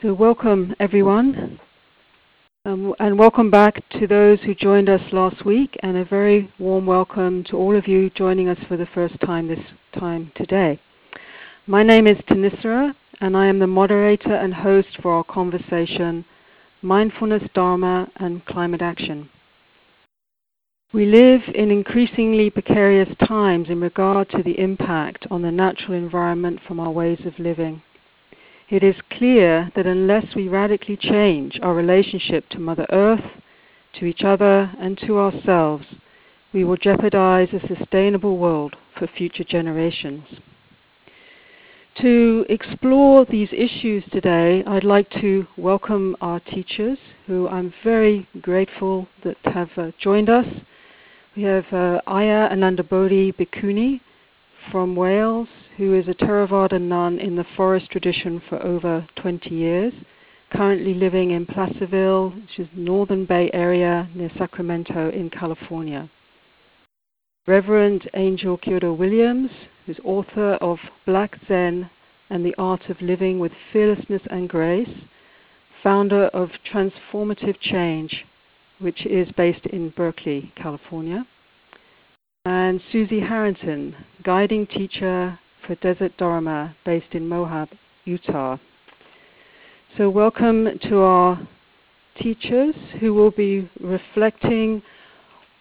So, welcome everyone, um, and welcome back to those who joined us last week, and a very warm welcome to all of you joining us for the first time this time today. My name is Thanissara, and I am the moderator and host for our conversation Mindfulness, Dharma, and Climate Action. We live in increasingly precarious times in regard to the impact on the natural environment from our ways of living. It is clear that unless we radically change our relationship to Mother Earth, to each other, and to ourselves, we will jeopardize a sustainable world for future generations. To explore these issues today, I'd like to welcome our teachers, who I'm very grateful that have uh, joined us. We have uh, Ayya Anandabodhi Bhikkhuni from Wales, who is a Theravada nun in the forest tradition for over 20 years, currently living in Placerville, which is Northern Bay Area near Sacramento in California. Reverend Angel Kyodo Williams, who's author of Black Zen and the Art of Living with Fearlessness and Grace, founder of Transformative Change, which is based in Berkeley, California. And Susie Harrington, guiding teacher for Desert Dharma based in Moab, Utah. So, welcome to our teachers who will be reflecting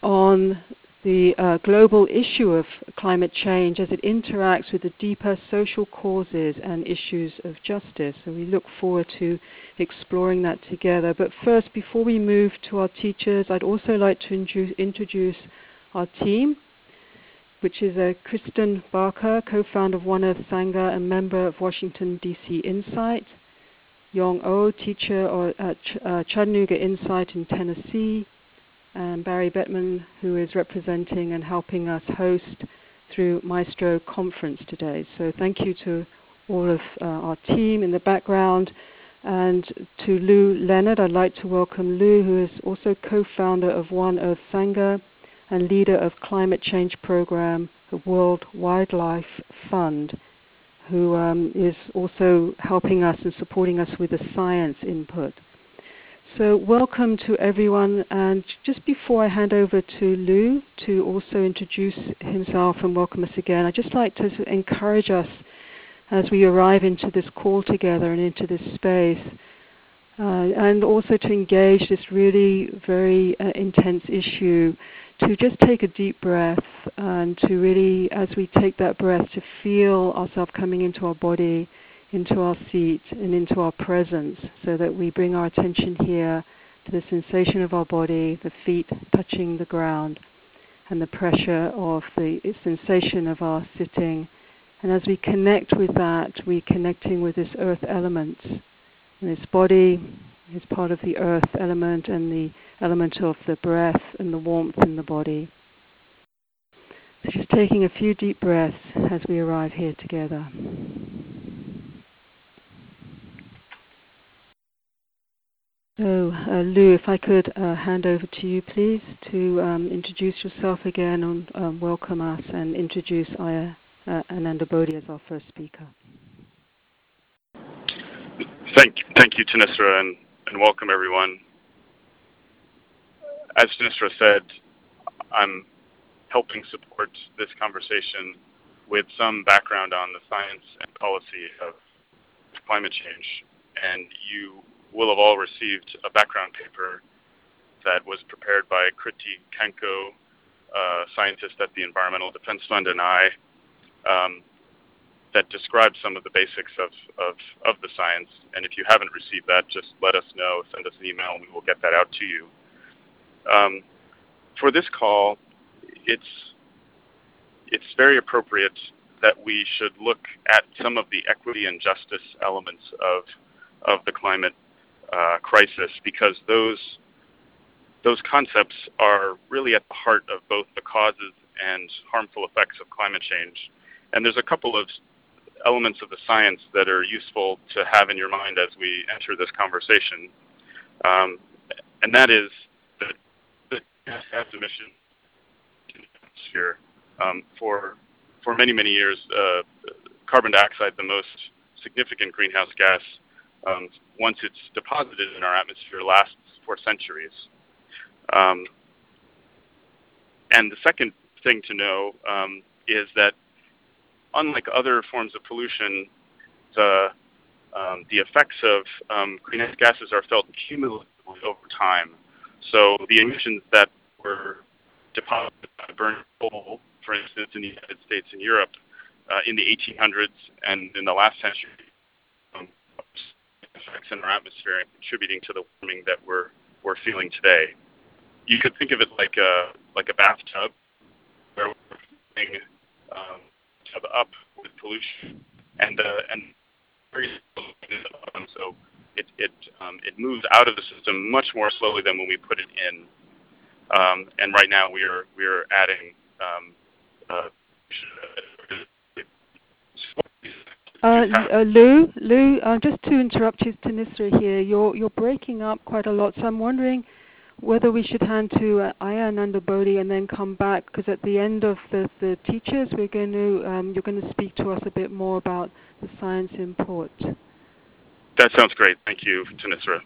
on the uh, global issue of climate change as it interacts with the deeper social causes and issues of justice. So we look forward to exploring that together. But first, before we move to our teachers, I'd also like to introduce our team, which is uh, Kristen Barker, co-founder of One Earth Sangha and member of Washington, D.C. Insight. Yong O, teacher at Ch- uh, Chattanooga Insight in Tennessee and Barry Bettman, who is representing and helping us host through Maestro Conference today. So thank you to all of uh, our team in the background. And to Lou Leonard, I'd like to welcome Lou, who is also co-founder of One Earth Sangha and leader of Climate Change Program, the World Wildlife Fund, who um, is also helping us and supporting us with the science input. So, welcome to everyone. And just before I hand over to Lou to also introduce himself and welcome us again, I'd just like to encourage us as we arrive into this call together and into this space, uh, and also to engage this really very uh, intense issue, to just take a deep breath and to really, as we take that breath, to feel ourselves coming into our body into our seat and into our presence so that we bring our attention here to the sensation of our body, the feet touching the ground, and the pressure of the sensation of our sitting. And as we connect with that, we're connecting with this earth element. And this body is part of the earth element and the element of the breath and the warmth in the body. So just taking a few deep breaths as we arrive here together. So, uh, Lou, if I could uh, hand over to you, please, to um, introduce yourself again and um, welcome us and introduce Ayya uh, Anandabodhi as our first speaker. Thank, thank you, Thanissara, and, and welcome everyone. As Thanissara said, I'm helping support this conversation with some background on the science and policy of climate change. And you will have all received a background paper that was prepared by Kritee Kanko, a scientist at the Environmental Defense Fund, and I, um, that describes some of the basics of, of, of the science. And if you haven't received that, just let us know, send us an email, and we will get that out to you. Um, for this call, it's it's very appropriate that we should look at some of the equity and justice elements of of the climate uh, crisis because those those concepts are really at the heart of both the causes and harmful effects of climate change. And there's a couple of elements of the science that are useful to have in your mind as we enter this conversation. Um, and that is that the gas emission atmosphere um, for for many many years, uh, carbon dioxide, the most significant greenhouse gas um, once it's deposited in our atmosphere, lasts for centuries. Um, and the second thing to know um, is that unlike other forms of pollution, the um, the effects of um, greenhouse gases are felt cumulatively over time. So the emissions that were deposited by burning coal, for instance, in the United States and Europe uh, in the 1800s and in the last century, um, effects in our atmosphere and contributing to the warming that we're we're feeling today. You could think of it like a like a bathtub where we're filling um, tub up with pollution and uh, and very so it it um, it moves out of the system much more slowly than when we put it in. Um, and right now we are we are adding. Um, uh, uh, uh, Lou, Lou, uh, just to interrupt you, Thanissara here, you're you're breaking up quite a lot. So I'm wondering whether we should hand to uh, Ayya Bodhi and then come back because at the end of the, the teachers, we're going to um, you're going to speak to us a bit more about the science import. That sounds great. Thank you, Thanissara.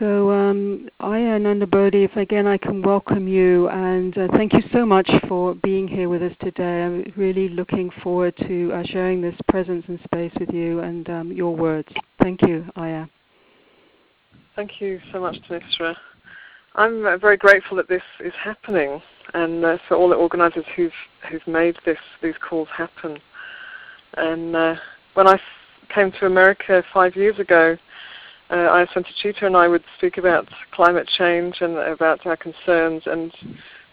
So, um, Ayya Bodhi, if again I can welcome you, and uh, thank you so much for being here with us today. I'm really looking forward to uh, sharing this presence and space with you and um, your words. Thank you, Ayya. Thank you so much, Thanissara. I'm uh, very grateful that this is happening, and uh, for all the organisers who've who've made this these calls happen. And uh, when I f- came to America five years ago, uh, Ayya Santacitta and I would speak about climate change and about our concerns, and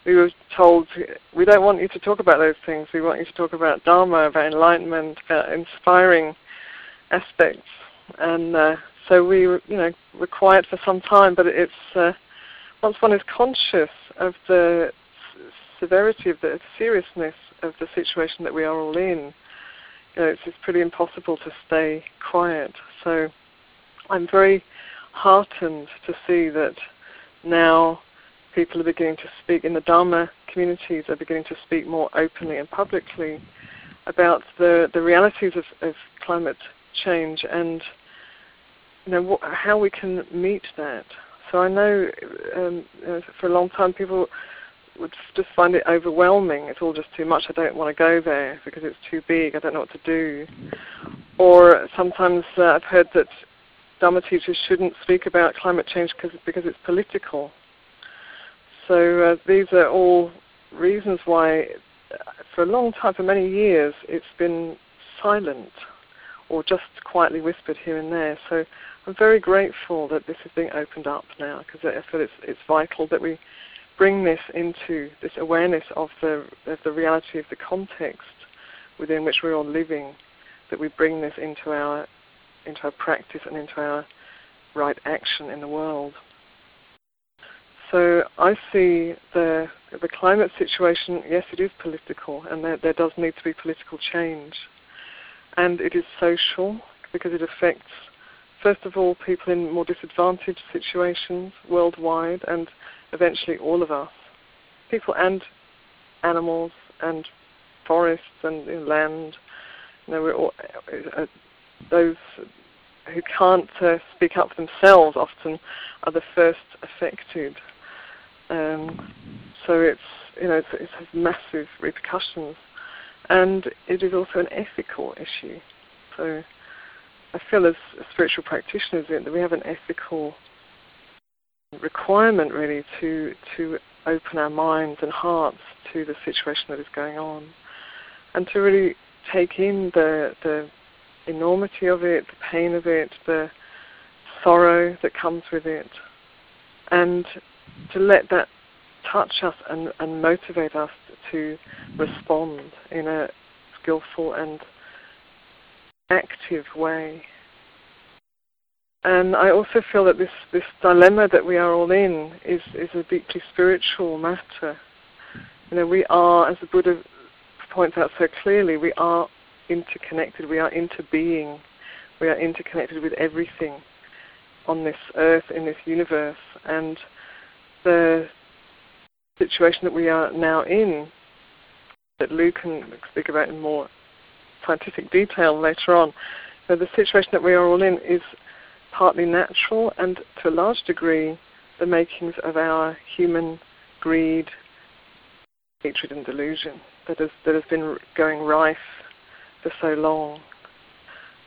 we were told we don't want you to talk about those things. We want you to talk about Dharma, about enlightenment, about inspiring aspects. And uh, so we, you know, were quiet for some time. But it's uh, once one is conscious of the severity of the seriousness of the situation that we are all in, you know, it's, it's pretty impossible to stay quiet. So I'm very heartened to see that now people are beginning to speak in the Dharma communities are beginning to speak more openly and publicly about the, the realities of, of climate change and you know wh- how we can meet that. So I know um, uh, for a long time people would just find it overwhelming. It's all just too much. I don't want to go there because it's too big. I don't know what to do. Or sometimes uh, I've heard that Dharma teachers shouldn't speak about climate change because because it's political. So uh, these are all reasons why, uh, for a long time, for many years, it's been silent or just quietly whispered here and there. So I'm very grateful that this is being opened up now because I feel it's, it's vital that we bring this into this awareness of the, of the reality of the context within which we're all living, that we bring this into our, into our practice and into our right action in the world. So I see the, the climate situation, yes, it is political, and there, there does need to be political change. And it is social because it affects first of all, people in more disadvantaged situations worldwide, and eventually all of us, people and animals and forests and you know, land. You know, we're all, uh, uh, those who can't uh, speak up for themselves often are the first affected. Um, so it's you know it's, it has massive repercussions, and it is also an ethical issue. So I feel as spiritual practitioners that we have an ethical requirement really to to open our minds and hearts to the situation that is going on, and to really take in the the enormity of it, the pain of it, the sorrow that comes with it, and to let that touch us and, and motivate us to respond in a skillful and active way. And I also feel that this, this dilemma that we are all in is, is a deeply spiritual matter. You know, we are, as the Buddha points out so clearly, we are interconnected, we are interbeing, we are interconnected with everything on this earth, in this universe. And the situation that we are now in, that Lou can speak about in more scientific detail later on, So the situation that we are all in is partly natural and to a large degree the makings of our human greed, hatred and delusion that has, that has been going rife for so long.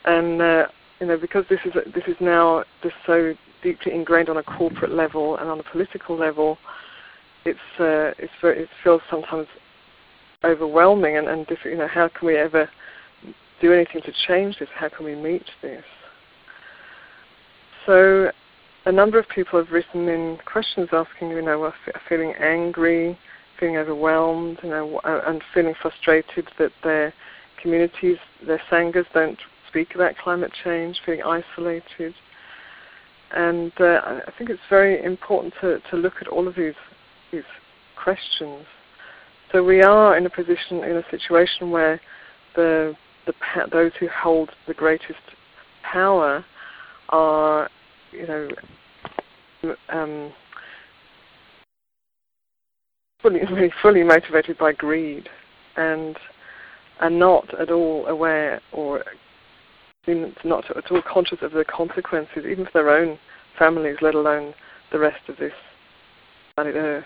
And uh, you know, because this is this is now just so deeply ingrained on a corporate level and on a political level, it's uh, it's it feels sometimes overwhelming and, and different. You know, how can we ever do anything to change this? How can we meet this? So, a number of people have written in questions asking, you know, feeling angry, feeling overwhelmed, you know, and feeling frustrated that their communities, their sanghas, don't speak about climate change, feeling isolated. And uh, I think it's very important to, to look at all of these these questions. So we are in a position, in a situation where the, the those who hold the greatest power are, you know, um, fully, fully motivated by greed, and are not at all aware or not at all conscious of the consequences, even for their own families, let alone the rest of this planet Earth.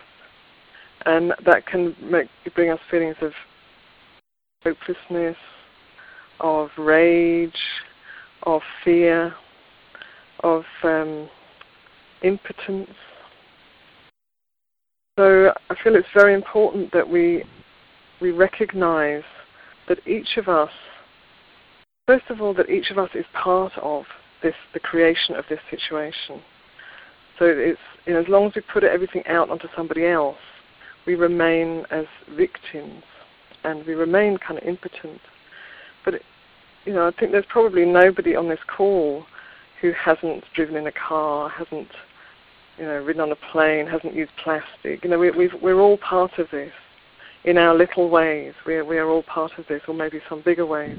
And that can make, bring us feelings of hopelessness, of rage, of fear, of um, impotence. So I feel it's very important that we we recognize that each of us First of all, that each of us is part of this, the creation of this situation. So it's, you know, as long as we put everything out onto somebody else, we remain as victims and we remain kind of impotent. But, you know, I think there's probably nobody on this call who hasn't driven in a car, hasn't, you know, ridden on a plane, hasn't used plastic. You know, we, we are all part of this in our little ways. We are, we are all part of this, or maybe some bigger ways.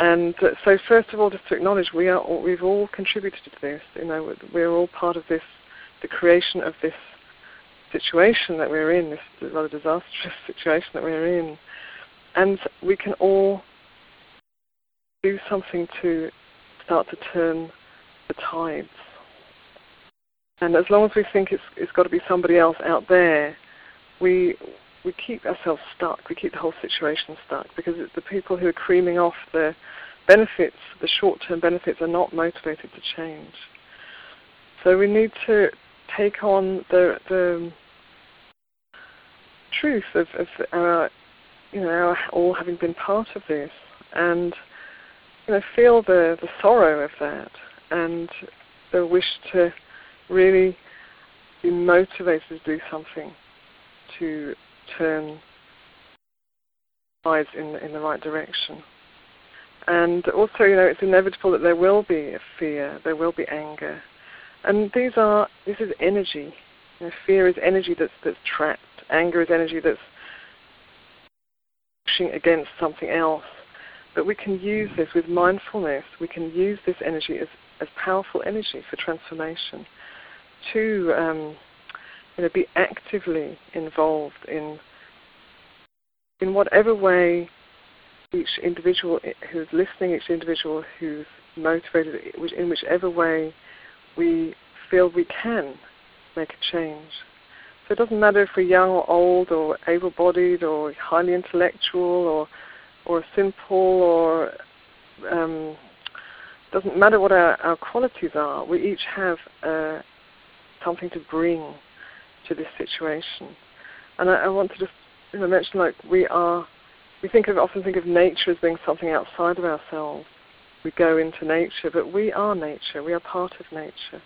And uh, so, first of all, just to acknowledge we are all, we've all contributed to this. You know, we're all part of this, the creation of this situation that we're in, this rather disastrous situation that we're in, and we can all do something to start to turn the tides. And as long as we think it's, it's got to be somebody else out there, we we keep ourselves stuck. We keep the whole situation stuck because the people who are creaming off the benefits, the short-term benefits, are not motivated to change. So we need to take on the the truth of, of our, you know, our all having been part of this, and you know, feel the the sorrow of that, and the wish to really be motivated to do something to turn tides in in the right direction. And also, you know, it's inevitable that there will be fear, there will be anger, and these are this is energy. You know, fear is energy that's that's trapped. Anger is energy that's pushing against something else. But we can use this with mindfulness. We can use this energy as as powerful energy for transformation to um, you know, be actively involved in in whatever way each individual who's listening, each individual who's motivated, in whichever way we feel we can make a change. So it doesn't matter if we're young or old or able-bodied or highly intellectual or or simple or um, doesn't matter what our, our qualities are. We each have uh, something to bring to this situation. And I, I want to just you know, mention like we are, we think of often think of nature as being something outside of ourselves. We go into nature, but we are nature. We are part of nature.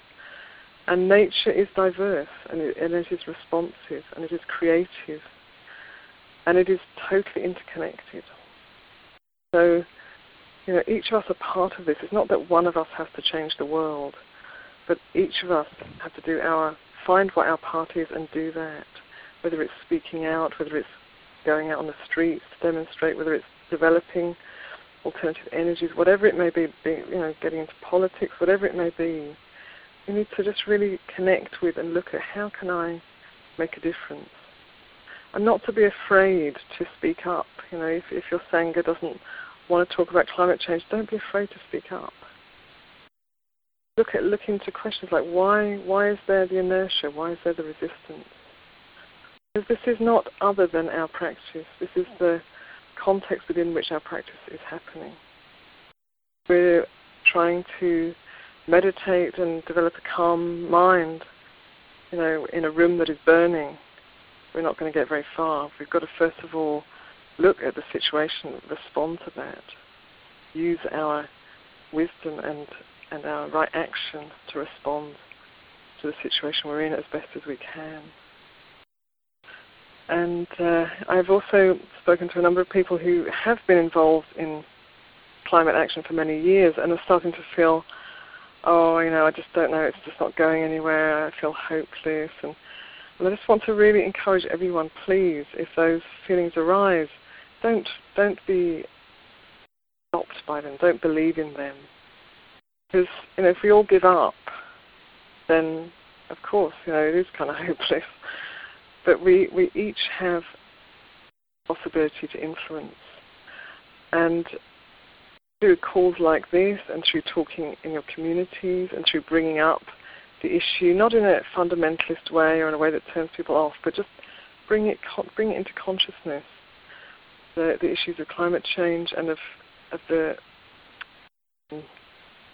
And nature is diverse, and it, and it is responsive, and it is creative, and it is totally interconnected. So, you know, each of us are part of this. It's not that one of us has to change the world, but each of us have to do our find what our part is and do that. Whether it's speaking out, whether it's going out on the streets to demonstrate, whether it's developing alternative energies, whatever it may be, be you know, getting into politics, whatever it may be, you need to just really connect with and look at how can I make a difference. And not to be afraid to speak up. You know, if, if your sangha doesn't want to talk about climate change, don't be afraid to speak up. Look at look into questions like why why is there the inertia? Why is there the resistance? Because this is not other than our practice. This is the context within which our practice is happening. We're trying to meditate and develop a calm mind, you know, in a room that is burning. We're not going to get very far. We've got to first of all look at the situation, respond to that, use our wisdom and, and our right action to respond to the situation we're in as best as we can. And uh, I've also spoken to a number of people who have been involved in climate action for many years and are starting to feel, oh, you know, I just don't know, it's just not going anywhere, I feel hopeless. And, and I just want to really encourage everyone, please, if those feelings arise, don't, don't be stopped by them, don't believe in them. Because, you know, if we all give up, then of course, you know, it is kind of hopeless. But we, we each have possibility to influence. And through calls like this and through talking in your communities and through bringing up the issue, not in a fundamentalist way or in a way that turns people off, but just bring it, bring it into consciousness, the, the issues of climate change and of, of the,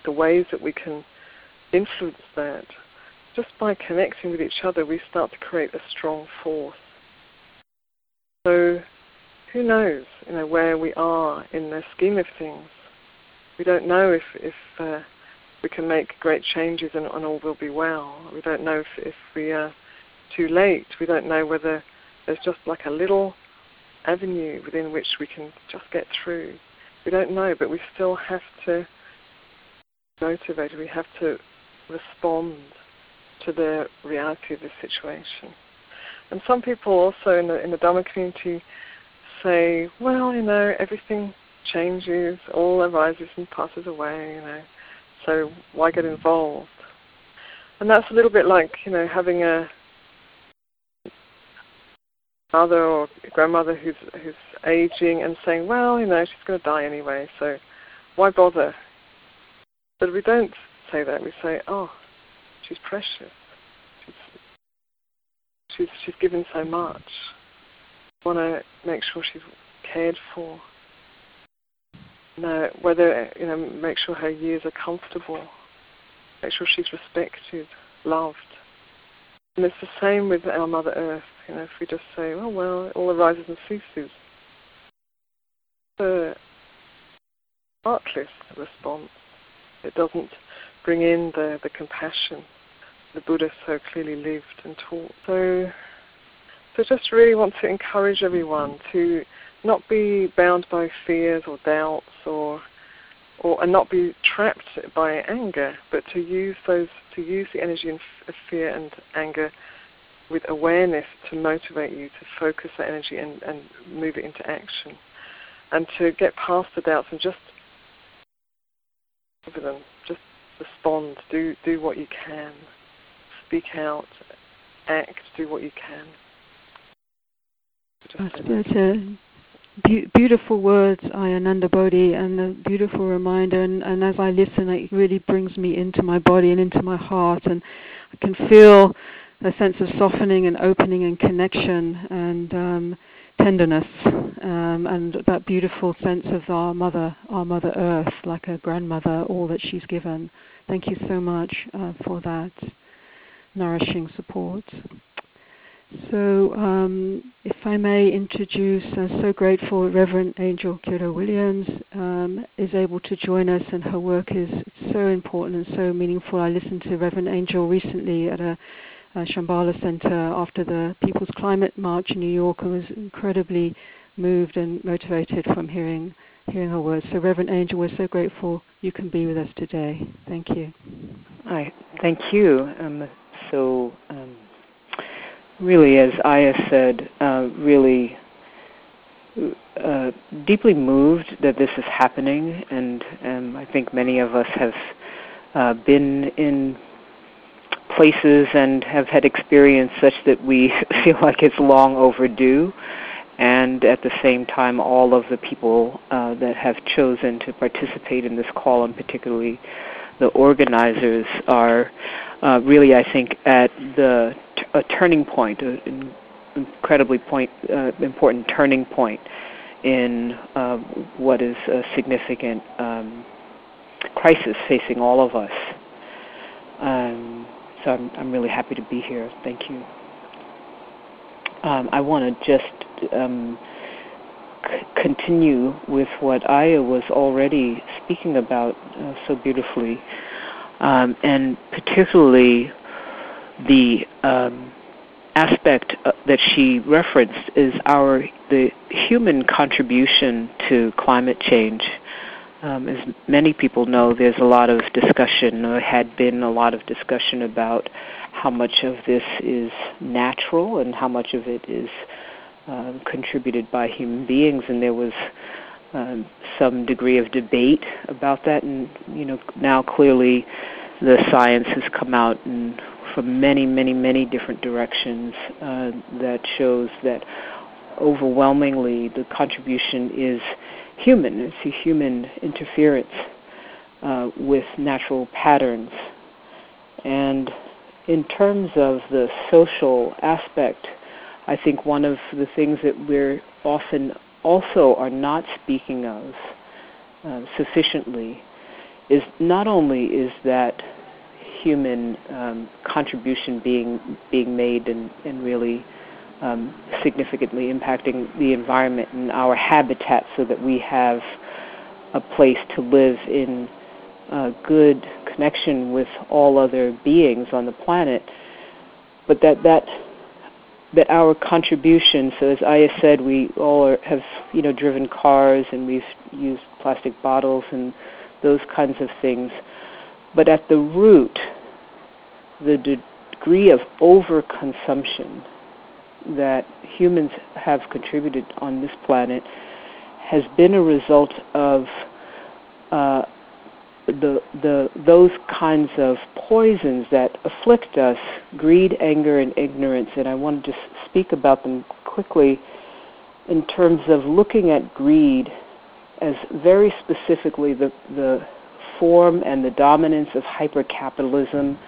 the ways that we can influence that just by connecting with each other, we start to create a strong force. So, who knows, you know, where we are in the scheme of things? We don't know if if uh, we can make great changes and, and, all will be well. We don't know if if we are too late. We don't know whether there's just like a little avenue within which we can just get through. We don't know, but we still have to motivate. We have to respond to the reality of the situation. And some people also in the in the Dharma community say, well, you know, everything changes, all arises and passes away, you know, so why get involved? And that's a little bit like, you know, having a mother or grandmother who's who's aging and saying, well, you know, she's going to die anyway, so why bother? But we don't say that. We say, oh, she's precious. She's, she's, she's given so much. Want to make sure she's cared for. Know whether you know, make sure her years are comfortable. Make sure she's respected, loved. And it's the same with our Mother Earth. You know, if we just say, "Oh well, it all arises and ceases," the artless response. It doesn't bring in the, the compassion the Buddha so clearly lived and taught. So, so just really want to encourage everyone to not be bound by fears or doubts or or and not be trapped by anger, but to use those to use the energy of fear and anger with awareness to motivate you to focus that energy and, and move it into action, and to get past the doubts and just them, just respond, do do what you can speak out, act, do what you can. That's, that's a be- beautiful words, Ayya Anandabodhi, and a beautiful reminder. And, and as I listen, it really brings me into my body and into my heart, and I can feel a sense of softening and opening and connection and um, tenderness, um, and that beautiful sense of our mother, our Mother Earth, like a grandmother, all that she's given. Thank you so much uh, for that nourishing support. So, um, if I may introduce, I'm so grateful Reverend Angel Kyodo Williams um, is able to join us, and her work is so important and so meaningful. I listened to Reverend Angel recently at a, a Shambhala Center after the People's Climate March in New York and was incredibly moved and motivated from hearing hearing her words. So, Reverend Angel, we're so grateful you can be with us today. Thank you. Hi, thank you. Um, so um, really, as Ayya said, uh, really uh, deeply moved that this is happening, and um, I think many of us have uh, been in places and have had experience such that we feel like it's long overdue. and at the same time, all of the people uh, that have chosen to participate in this call, and particularly the organizers, are uh, really, I think, at the t- a turning point, an incredibly point, uh, important turning point in uh, what is a significant um, crisis facing all of us. Um, so I'm, I'm really happy to be here. Thank you. Um, I want to just um, c- continue with what Ayya was already speaking about uh, so beautifully, um, and particularly the um, aspect uh, that she referenced is our the human contribution to climate change. Um, as many people know, there's a lot of discussion, or had been a lot of discussion about how much of this is natural and how much of it is um, contributed by human beings, and there was um, some degree of debate about that. And you know, now clearly, the science has come out and from many, many, many different directions uh, that shows that overwhelmingly the contribution is human. It's a human interference uh, with natural patterns. And in terms of the social aspect, I think one of the things that we're often also are not speaking of uh, sufficiently is not only is that human um, contribution being being made and, and really um, significantly impacting the environment and our habitat so that we have a place to live in uh, good connection with all other beings on the planet, but that that that our contribution. So as Ayya said, we all are, have you know driven cars and we've used plastic bottles and those kinds of things. But at the root, the degree of overconsumption that humans have contributed on this planet has been a result of uh, the, the, those kinds of poisons that afflict us greed, anger, and ignorance. And I want to just speak about them quickly in terms of looking at greed as very specifically the, the form and the dominance of hypercapitalism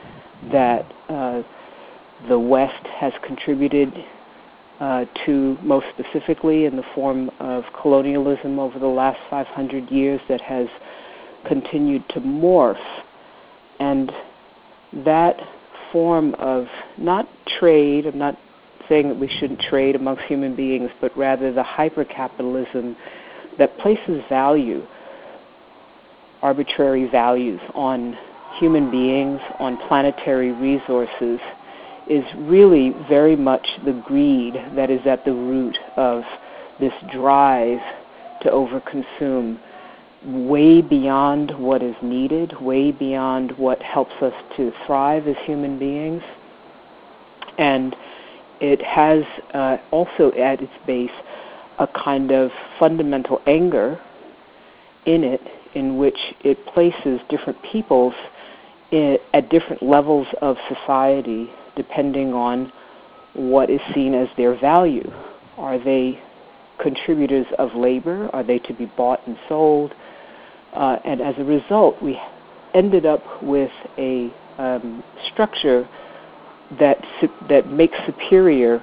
that uh, the West has contributed uh, to most specifically in the form of colonialism over the last 500 years that has continued to morph. And that form of not trade, I'm not saying that we shouldn't trade amongst human beings, but rather the hypercapitalism that places value, arbitrary values on human beings, on planetary resources, is really very much the greed that is at the root of this drive to overconsume way beyond what is needed, way beyond what helps us to thrive as human beings. And it has uh, also at its base a kind of fundamental anger in it, in which it places different peoples in, at different levels of society depending on what is seen as their value. Are they contributors of labor? Are they to be bought and sold? Uh, and as a result, we ended up with a um, structure that that makes superior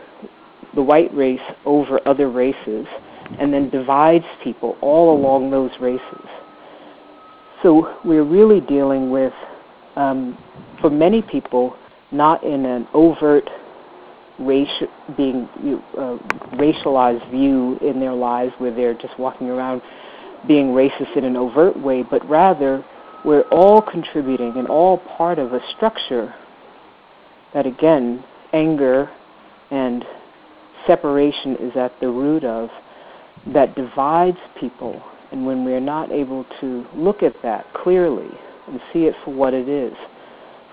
the white race over other races, and then divides people all along those races. So we're really dealing with, um, for many people, not in an overt racial being uh, racialized view in their lives where they're just walking around being racist in an overt way, but rather we're all contributing and all part of a structure that, again, anger and separation is at the root of that divides people. And when we're not able to look at that clearly and see it for what it is,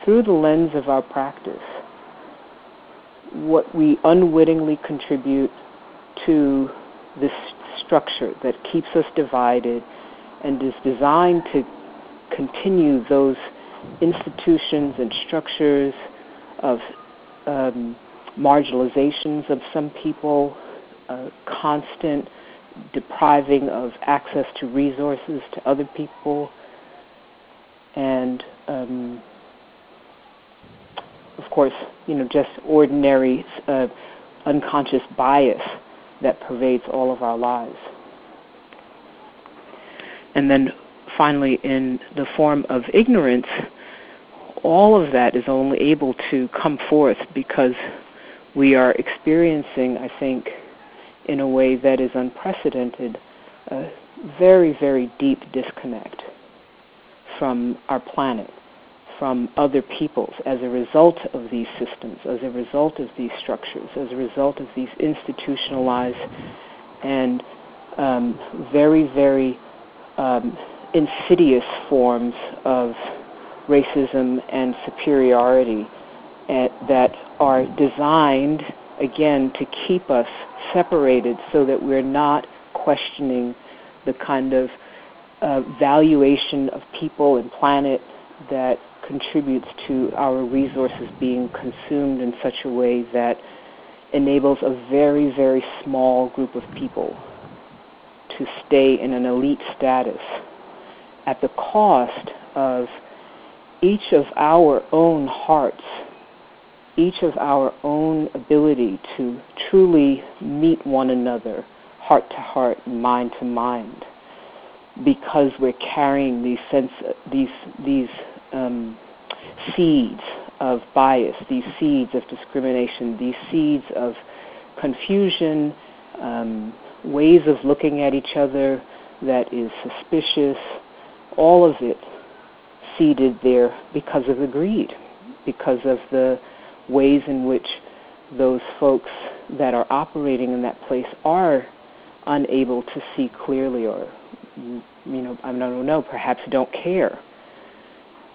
through the lens of our practice, what we unwittingly contribute to this structure that keeps us divided and is designed to continue those institutions and structures of um, marginalizations of some people, a constant depriving of access to resources to other people, and um, of course, you know, just ordinary uh, unconscious bias that pervades all of our lives. And then finally, in the form of ignorance, all of that is only able to come forth because we are experiencing, I think, in a way that is unprecedented, a very, very deep disconnect from our planet, from other peoples as a result of these systems, as a result of these structures, as a result of these institutionalized and um, very, very um, insidious forms of racism and superiority at, that are designed, again, to keep us separated so that we're not questioning the kind of uh, valuation of people and planet that contributes to our resources being consumed in such a way that enables a very, very small group of people to stay in an elite status at the cost of each of our own hearts, each of our own ability to truly meet one another, heart to heart, mind to mind, because we're carrying these sense, these these um, seeds of bias, these seeds of discrimination, these seeds of confusion, um, ways of looking at each other that is suspicious, all of it seeded there because of the greed, because of the ways in which those folks that are operating in that place are unable to see clearly or you know I don't know perhaps don't care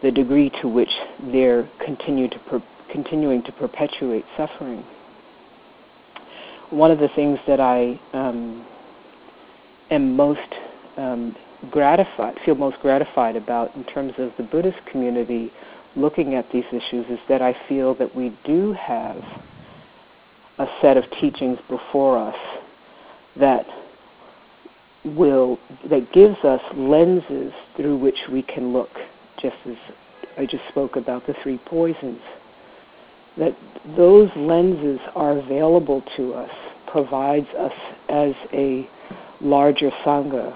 the degree to which they're continue to per- continuing to perpetuate suffering. One of the things that I um, am most um, gratified, feel most gratified about in terms of the Buddhist community looking at these issues is that I feel that we do have a set of teachings before us that will that gives us lenses through which we can look just as I just spoke about the three poisons that those lenses are available to us provides us as a larger sangha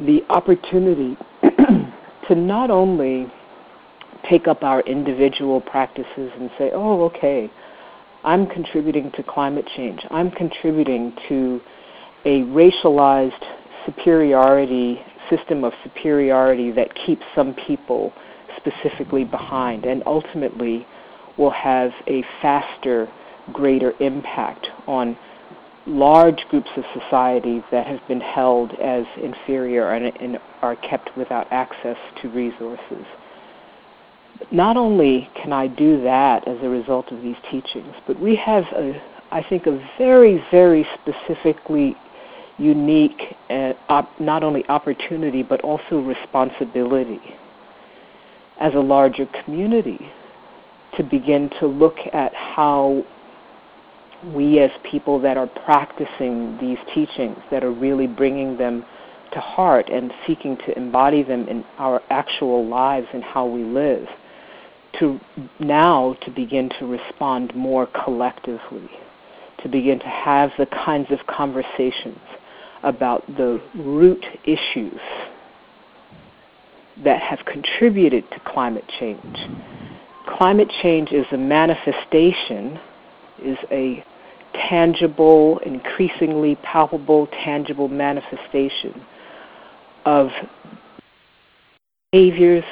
the opportunity to not only take up our individual practices and say, oh, okay, I'm contributing to climate change. I'm contributing to a racialized superiority, system of superiority that keeps some people specifically behind and ultimately will have a faster, greater impact on large groups of society that have been held as inferior and, and, are kept without access to resources. Not only can I do that as a result of these teachings, but we have, a, I think, a very, very specifically unique, uh, op- not only opportunity, but also responsibility as a larger community to begin to look at how we as people that are practicing these teachings, that are really bringing them to heart and seeking to embody them in our actual lives and how we live, to now to begin to respond more collectively, to begin to have the kinds of conversations about the root issues that have contributed to climate change. Climate change is a manifestation is a tangible, increasingly palpable, tangible manifestation of behaviors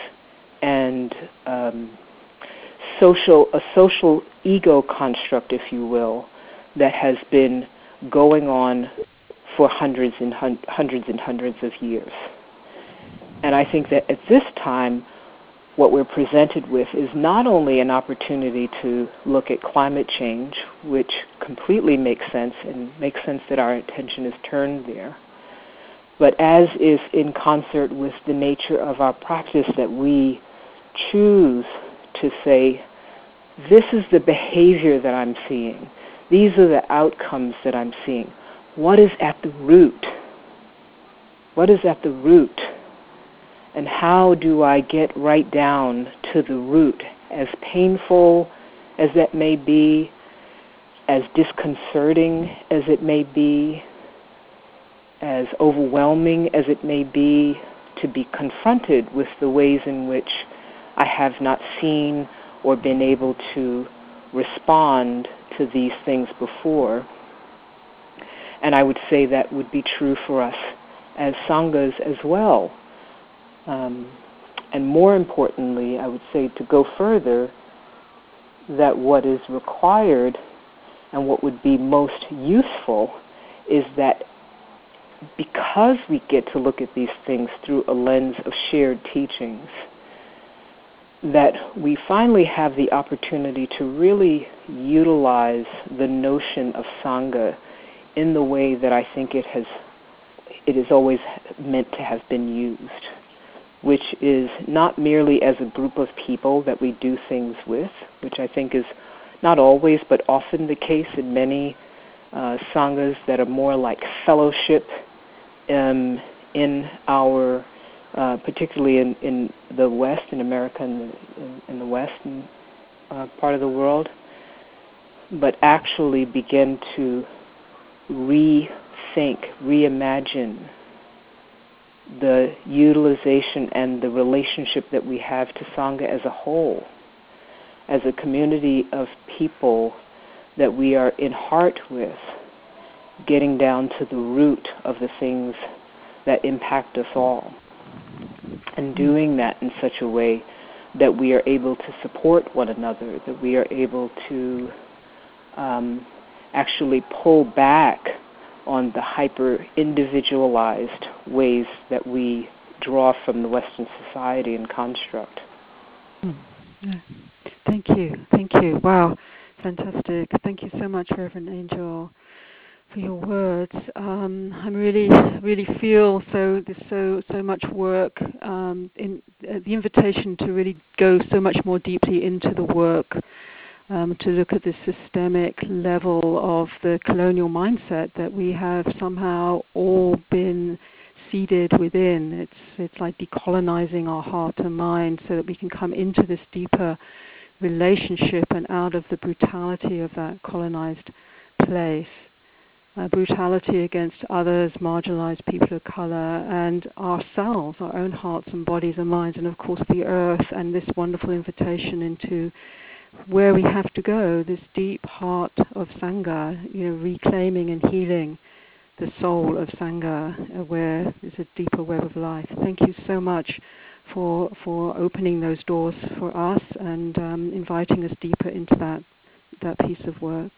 and um, social a social ego construct, if you will, that has been going on for hundreds and hun- hundreds and hundreds of years. And I think that at this time, what we're presented with is not only an opportunity to look at climate change, which completely makes sense and makes sense that our attention is turned there, but as is in concert with the nature of our practice that we choose to say, this is the behavior that I'm seeing. These are the outcomes that I'm seeing. What is at the root? What is at the root? And how do I get right down to the root? As painful as that may be, as disconcerting as it may be, as overwhelming as it may be, to be confronted with the ways in which I have not seen or been able to respond to these things before. And I would say that would be true for us as Sanghas as well. Um, and more importantly, I would say to go further, that what is required and what would be most useful is that because we get to look at these things through a lens of shared teachings, that we finally have the opportunity to really utilize the notion of Sangha in the way that I think it has it is always meant to have been used, which is not merely as a group of people that we do things with, which I think is not always but often the case in many uh, sanghas that are more like fellowship um, in our, uh, particularly in, in the West, in America, and the, in, in the Western uh, part of the world, but actually begin to rethink, reimagine the utilization and the relationship that we have to Sangha as a whole, as a community of people that we are in heart with, getting down to the root of the things that impact us all. And doing that in such a way that we are able to support one another, that we are able to um, actually pull back on the hyper individualized ways that we draw from the Western society and construct. Hmm. Thank you. Thank you. Wow. Fantastic. Thank you so much, Reverend Angel for your words. Um, I really, really feel so. There's so so much work um, in uh, the invitation to really go so much more deeply into the work. Um, to look at the systemic level of the colonial mindset that we have somehow all been seeded within. It's it's like decolonizing our heart and mind so that we can come into this deeper relationship and out of the brutality of that colonized place uh, brutality against others, marginalized people of color, and ourselves, our own hearts and bodies and minds, and of course the earth, and this wonderful invitation into where we have to go, this deep heart of Sangha, you know, reclaiming and healing the soul of Sangha, uh, where there's a deeper web of life. Thank you so much for for opening those doors for us and um, inviting us deeper into that that piece of work.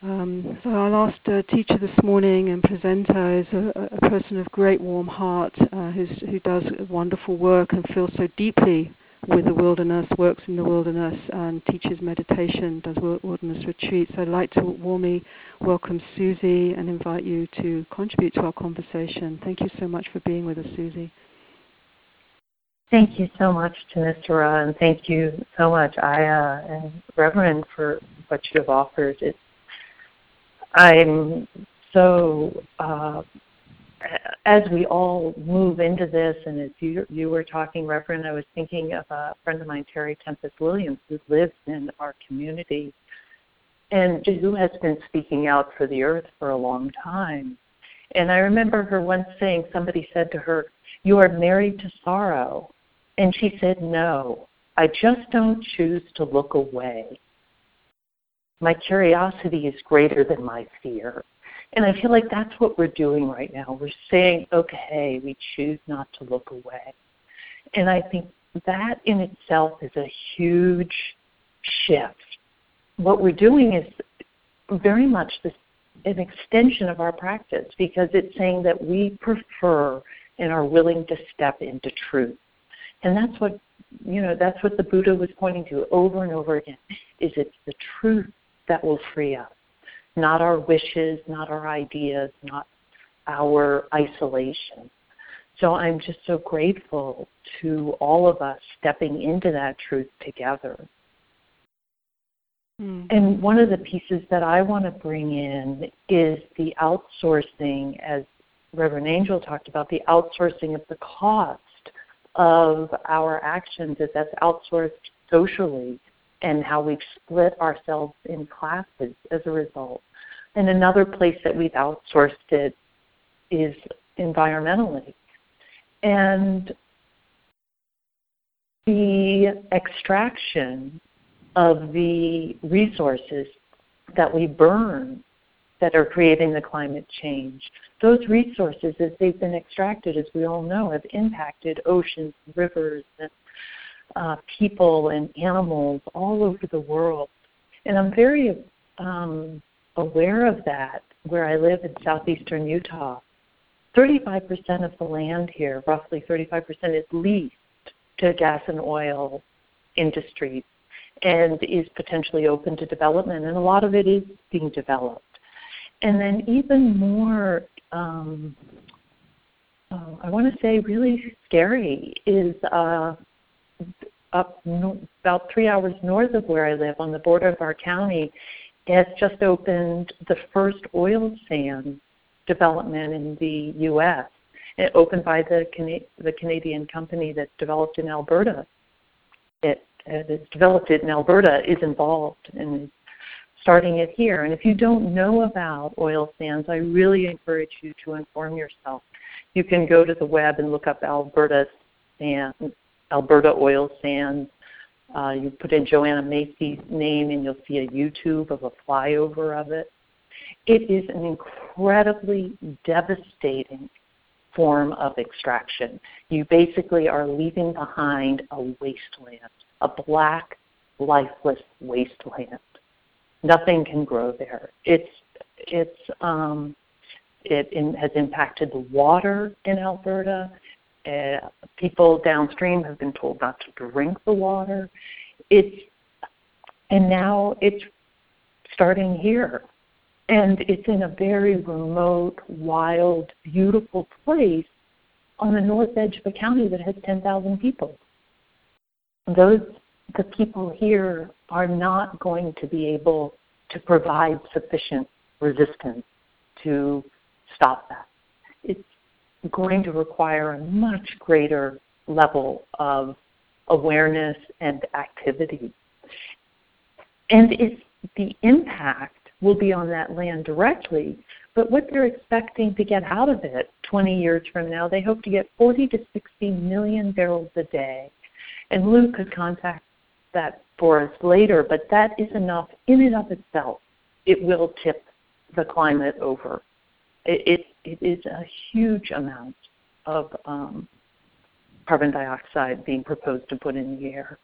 Um, so our last uh, teacher this morning and presenter is a, a person of great warm heart uh, who does wonderful work and feels so deeply with the wilderness, works in the wilderness, and teaches meditation, does wilderness retreats. I'd like to warmly welcome Susie and invite you to contribute to our conversation. Thank you so much for being with us, Susie. Thank you so much, Thanissara, and thank you so much, Ayya and Reverend, for what you have offered. It's I'm so uh, as we all move into this, and as you you were talking, Reverend, I was thinking of a friend of mine, Terry Tempest Williams, who lives in our community, and who has been speaking out for the earth for a long time. And I remember her once saying, somebody said to her, "You are married to sorrow," and she said, "No, I just don't choose to look away." My curiosity is greater than my fear. And I feel like that's what we're doing right now. We're saying, okay, we choose not to look away. And I think that in itself is a huge shift. What we're doing is very much this, an extension of our practice because it's saying that we prefer and are willing to step into truth. And that's what you know, that's what the Buddha was pointing to over and over again, is it's the truth that will free us. Not our wishes, not our ideas, not our isolation. So I'm just so grateful to all of us stepping into that truth together. Mm. And one of the pieces that I want to bring in is the outsourcing, as Reverend Angel talked about, the outsourcing of the cost of our actions as that's outsourced socially and how we've split ourselves in classes as a result. And another place that we've outsourced it is environmentally. And the extraction of the resources that we burn that are creating the climate change. Those resources, as they've been extracted, as we all know, have impacted oceans, rivers, and uh, people and animals all over the world. And I'm very um, aware of that where I live in southeastern Utah. 35% of the land here, roughly 35%, is leased to gas and oil industries and is potentially open to development, and a lot of it is being developed. And then even more, um, uh, I want to say really scary is uh, up no, about three hours north of where I live on the border of our county has just opened the first oil sand development in the U.S. It opened by the, Cana- the Canadian company that developed in Alberta. It that's developed it in Alberta is involved in starting it here. And if you don't know about oil sands, I really encourage you to inform yourself. You can go to the web and look up Alberta sand, Alberta oil sands. Uh, you put in Joanna Macy's name and you'll see a YouTube of a flyover of it. It is an incredibly devastating form of extraction. You basically are leaving behind a wasteland a black, lifeless wasteland. Nothing can grow there. It's it's um, it in, has impacted the water in Alberta. Uh, people downstream have been told not to drink the water. It's and now it's starting here, and it's in a very remote, wild, beautiful place on the north edge of a county that has 10,000 people those the people here are not going to be able to provide sufficient resistance to stop that. Going to require a much greater level of awareness and activity. And it's, the impact will be on that land directly, but what they're expecting to get out of it 20 years from now, they hope to get 40 to 60 million barrels a day and Luke could contact that for us later, but that is enough in and of itself. It will tip the climate over. It, it, it is a huge amount of um, carbon dioxide being proposed to put in the air.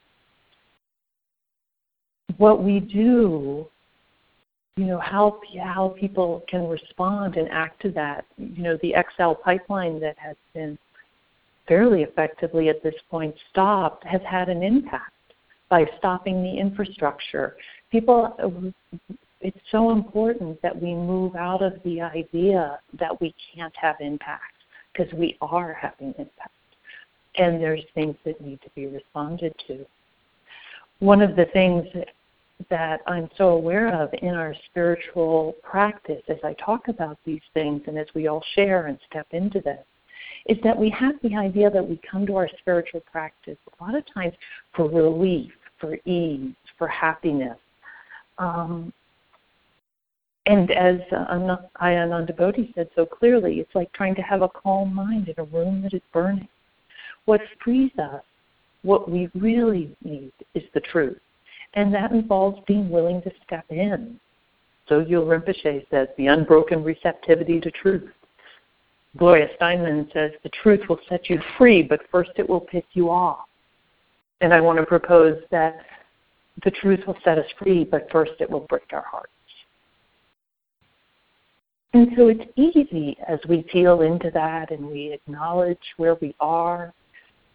What we do, you know, how how people can respond and act to that. You know, the XL pipeline that has been fairly effectively at this point stopped has had an impact by stopping the infrastructure. People, it's so important that we move out of the idea that we can't have impact because we are having impact. And there's things that need to be responded to. One of the things that I'm so aware of in our spiritual practice as I talk about these things and as we all share and step into this is that we have the idea that we come to our spiritual practice a lot of times for relief, for ease, for happiness. Um, and as uh, Ayya Anandabodhi said so clearly, it's like trying to have a calm mind in a room that is burning. What frees us, what we really need, is the truth. And that involves being willing to step in. Sogyal Rinpoche says the unbroken receptivity to truth. Gloria Steinem says the truth will set you free, but first it will piss you off. And I want to propose that the truth will set us free, but first it will break our hearts. And so it's easy as we feel into that and we acknowledge where we are.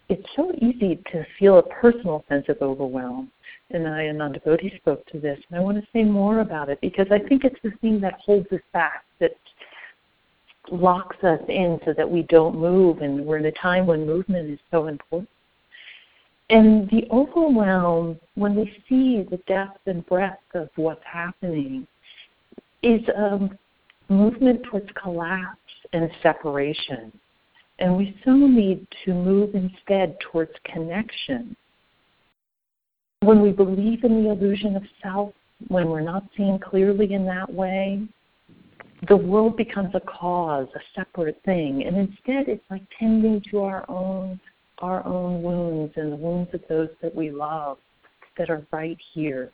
It's so easy to feel a personal sense of overwhelm. And I, Anandabodhi spoke to this, and I want to say more about it because I think it's the thing that holds us back, that locks us in so that we don't move and we're in a time when movement is so important. And the overwhelm, when we see the depth and breadth of what's happening, is a movement towards collapse and separation. And we so need to move instead towards connection. When we believe in the illusion of self, when we're not seeing clearly in that way, the world becomes a cause, a separate thing. And instead it's like tending to our own our own wounds and the wounds of those that we love that are right here.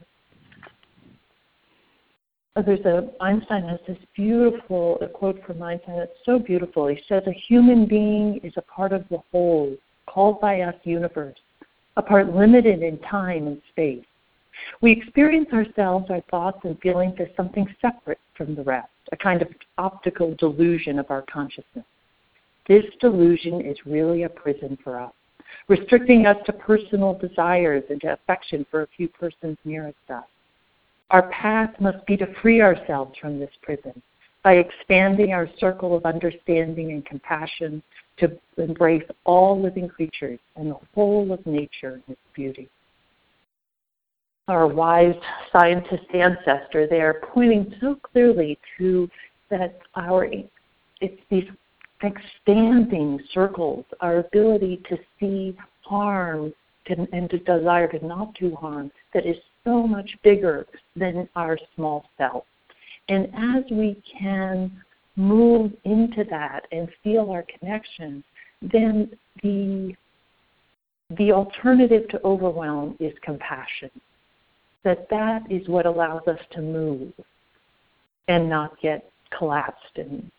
There's a Einstein has this beautiful a quote from Einstein that's so beautiful. He says a human being is a part of the whole, called by us universe, a part limited in time and space. We experience ourselves, our thoughts and feelings as something separate from the rest, a kind of optical delusion of our consciousness. This delusion is really a prison for us, restricting us to personal desires and to affection for a few persons nearest us. Our path must be to free ourselves from this prison by expanding our circle of understanding and compassion to embrace all living creatures and the whole of nature and its beauty. Our wise scientist ancestor they are pointing so clearly to that our it's these expanding circles, our ability to see harm and to desire to not do harm that is so much bigger than our small self. And as we can move into that and feel our connection, then the the alternative to overwhelm is compassion. That that is what allows us to move and not get collapsed and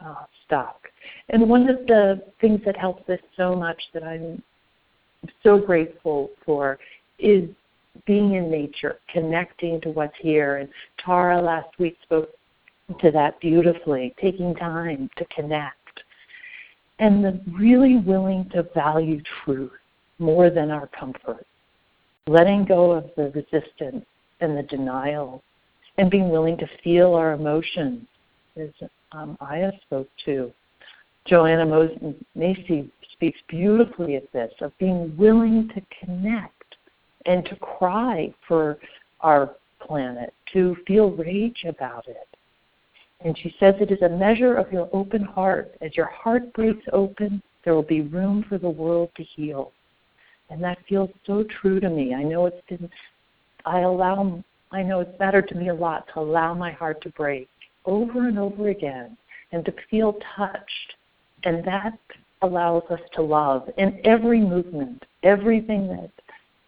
uh, stuck. And one of the things that helps us so much that I'm so grateful for is being in nature, connecting to what's here. And Tara last week spoke to that beautifully, taking time to connect. And the really willing to value truth more than our comfort. Letting go of the resistance and the denial and being willing to feel our emotions, as um, Ayya spoke to. Joanna Macy speaks beautifully at this, of being willing to connect and to cry for our planet, to feel rage about it. And she says it is a measure of your open heart. As your heart breaks open, there will be room for the world to heal. And that feels so true to me. I know it's been, I allow, I know it's mattered to me a lot to allow my heart to break over and over again and to feel touched. And that allows us to love in every movement, everything that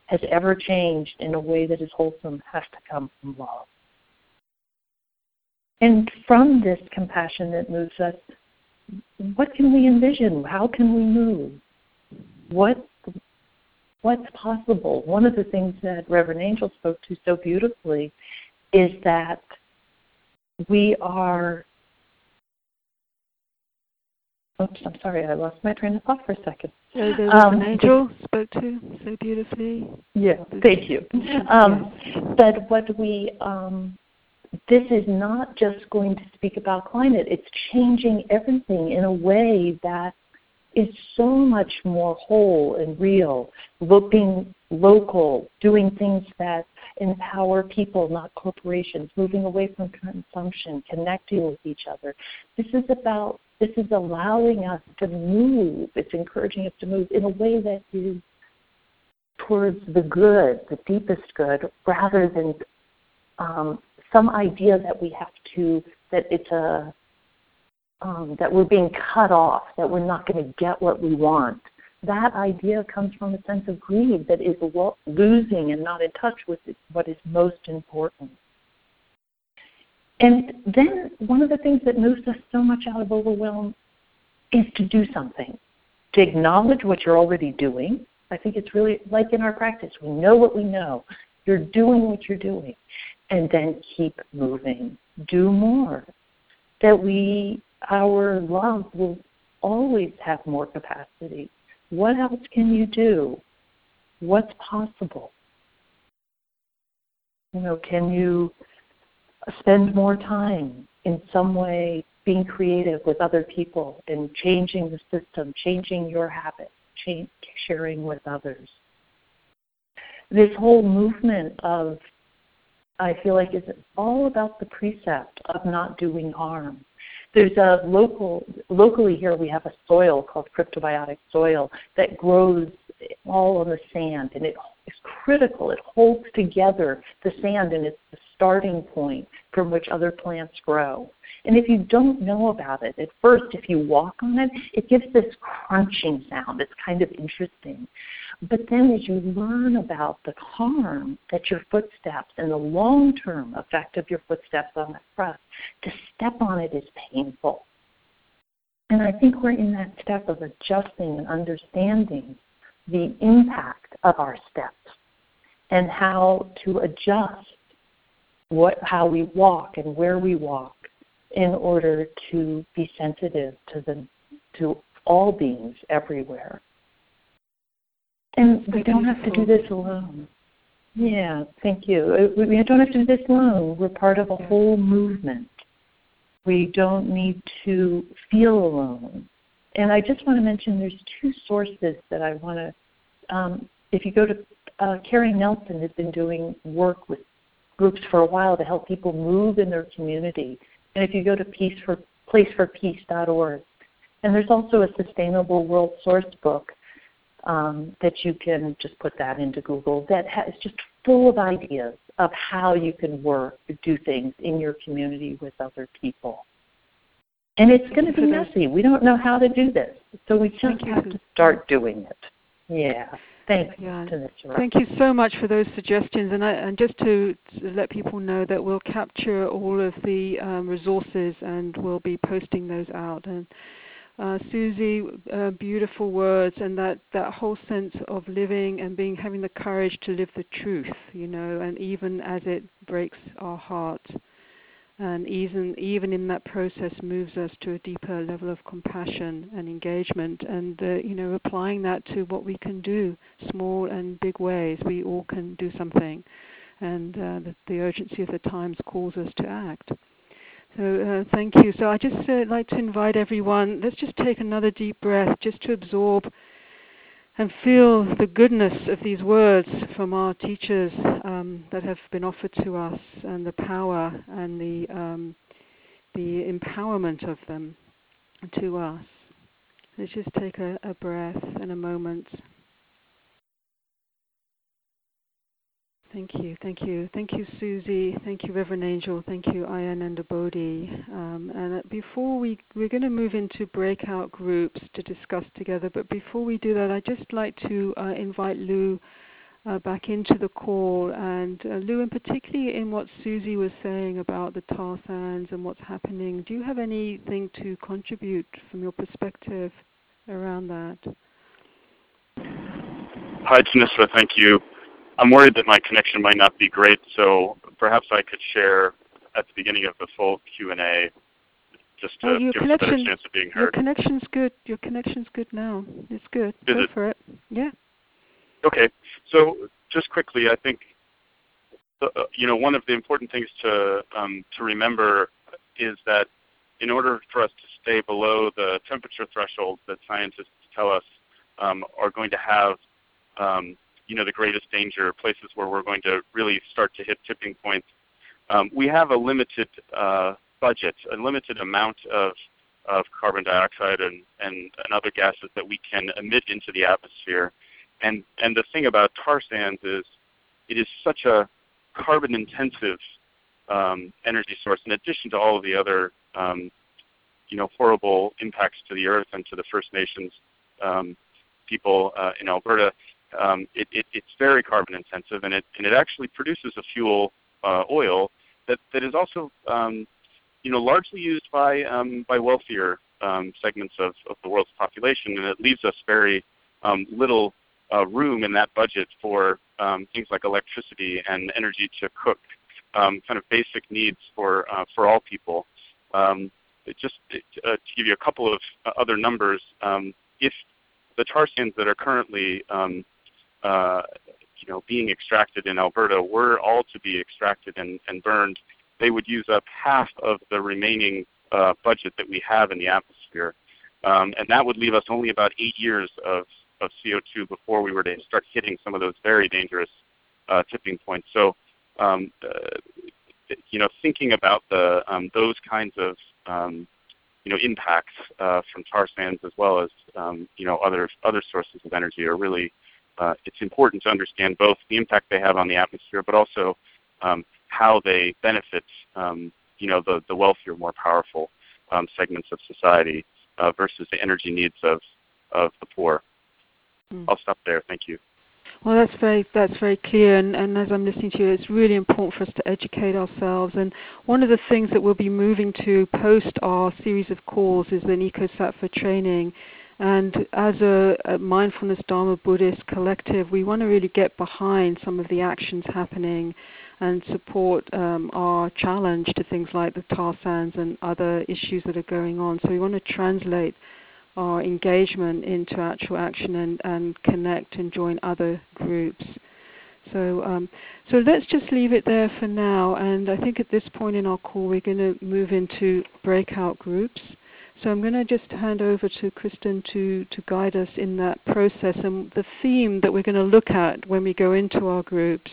has ever changed in a way that is wholesome has to come from love. And from this compassion that moves us, what can we envision? How can we move? What what's possible? One of the things that Reverend Angel spoke to so beautifully is that we are Oops, I'm sorry, I lost my train of thought for a second. So there's um, an angel spoke to so beautifully. Yeah, thank you. Um, but what we, um, this is not just going to speak about climate, it's changing everything in a way that is so much more whole and real, looking local, doing things that empower people, not corporations, moving away from consumption, connecting with each other. This is about this is allowing us to move. It's encouraging us to move in a way that is towards the good, the deepest good, rather than um, some idea that we have to, that it's a, um, that we're being cut off, that we're not going to get what we want. That idea comes from a sense of greed that is losing and not in touch with what is most important. And then one of the things that moves us so much out of overwhelm is to do something, to acknowledge what you're already doing. I think it's really like in our practice. We know what we know. You're doing what you're doing. And then keep moving. Do more. That we, our love will always have more capacity. What else can you do? What's possible? You know, can you spend more time in some way being creative with other people and changing the system, changing your habits, change, sharing with others. this whole movement of I feel like is all about the precept of not doing harm. There's a local locally here we have a soil called cryptobiotic soil that grows all on the sand and it is critical. It holds together the sand and it's the starting point from which other plants grow. And if you don't know about it, at first, if you walk on it, it gives this crunching sound. It's kind of interesting. But then as you learn about the harm that your footsteps and the long term effect of your footsteps on the crust, to step on it is painful. And I think we're in that step of adjusting and understanding the impact of our steps and how to adjust what how we walk and where we walk in order to be sensitive to the to all beings everywhere. And we don't have to do this alone. Yeah, thank you. Uh, we don't have to do this alone. We're part of a whole movement. We don't need to feel alone. And I just want to mention there's two sources that I want to. Um, if you go to uh, Kerry Nelson has been doing work with groups for a while to help people move in their community. And if you go to peace for, placeforpeace.org, and there's also a Sustainable World Source book um, that you can just put that into Google that has just full of ideas of how you can work, do things in your community with other people. And it's going to be messy. We don't know how to do this, so we just have to start doing it. Yeah. Thanks. Yeah. Thank you so much for those suggestions, and, I, and just to, to, let people know that we'll capture all of the um, resources and we'll be posting those out. And uh, Susie, uh, beautiful words, and that, that whole sense of living and being having the courage to live the truth, you know, and even as it breaks our heart. And even even in that process moves us to a deeper level of compassion and engagement and uh, you know applying that to what we can do small and big ways. We all can do something. And uh, the, the, urgency of the times calls us to act so uh, thank you so i just uh, like to invite everyone let's just take another deep breath just to absorb and feel the goodness of these words from our teachers um, that have been offered to us, and the power and the um, the empowerment of them to us. Let's just take a, a breath and a moment. Thank you, thank you, thank you, Susie. Thank you, Reverend Angel. Thank you, Ayya Anandabodhi. Um, and before we we're going to move into breakout groups to discuss together. But before we do that, I'd just like to uh, invite Lou uh, back into the call. And uh, Lou, in particularly in what Susie was saying about the tar sands and what's happening, do you have anything to contribute from your perspective around that? Hi, Thanissara. Thank you. I'm worried that my connection might not be great, so perhaps I could share at the beginning of the full Q&A just to oh, give us a better chance of being heard. Your connection's good. Your connection's good now. It's good. Is Go it? for it. Yeah. Okay. So just quickly, I think uh, you know one of the important things to um, to remember is that in order for us to stay below the temperature thresholds that scientists tell us um, are going to have um, you know the greatest danger, places where we're going to really start to hit tipping points. Um, we have a limited uh, budget, a limited amount of of carbon dioxide and, and, and other gases that we can emit into the atmosphere. And and the thing about tar sands is it is such a carbon intensive um, energy source in addition to all of the other um, you know horrible impacts to the earth and to the First Nations um, people uh, in Alberta um, it, it, it's very carbon intensive, and it and it actually produces a fuel uh, oil that that is also um, you know largely used by um, by wealthier um, segments of, of the world's population, and it leaves us very um, little uh, room in that budget for um, things like electricity and energy to cook, kind of basic needs for uh, for all people. Just uh, to give you a couple of uh, other numbers, um, if the tar sands that are currently um, uh, you know, being extracted in Alberta were all to be extracted and, and burned, they would use up half of the remaining uh, budget that we have in the atmosphere. Um, and that would leave us only about eight years of, of CO2 before we were to start hitting some of those very dangerous uh, tipping points. So, um, uh, you know, thinking about the um, those kinds of um, you know impacts uh, from tar sands as well as um, you know other other sources of energy are really uh, it's important to understand both the impact they have on the atmosphere, but also um, how they benefit um, you know the, the wealthier, more powerful um, segments of society uh, versus the energy needs of of the poor. Mm. I'll stop there. Thank you. Well, that's very that's very clear, and, and as I'm listening to you, it's really important for us to educate ourselves. And one of the things that we'll be moving to post our series of calls is an EcoSattva training. And as a, a mindfulness Dharma Buddhist collective, we want to really get behind some of the actions happening and support um, our challenge to things like the tar sands and other issues that are going on. So we want to translate our engagement into actual action and, and connect and join other groups. So, um, so let's just leave it there for now. And I think at this point in our call, we're going to move into breakout groups. So I'm going to just hand over to Kristen to, to guide us in that process and the theme that we're going to look at when we go into our groups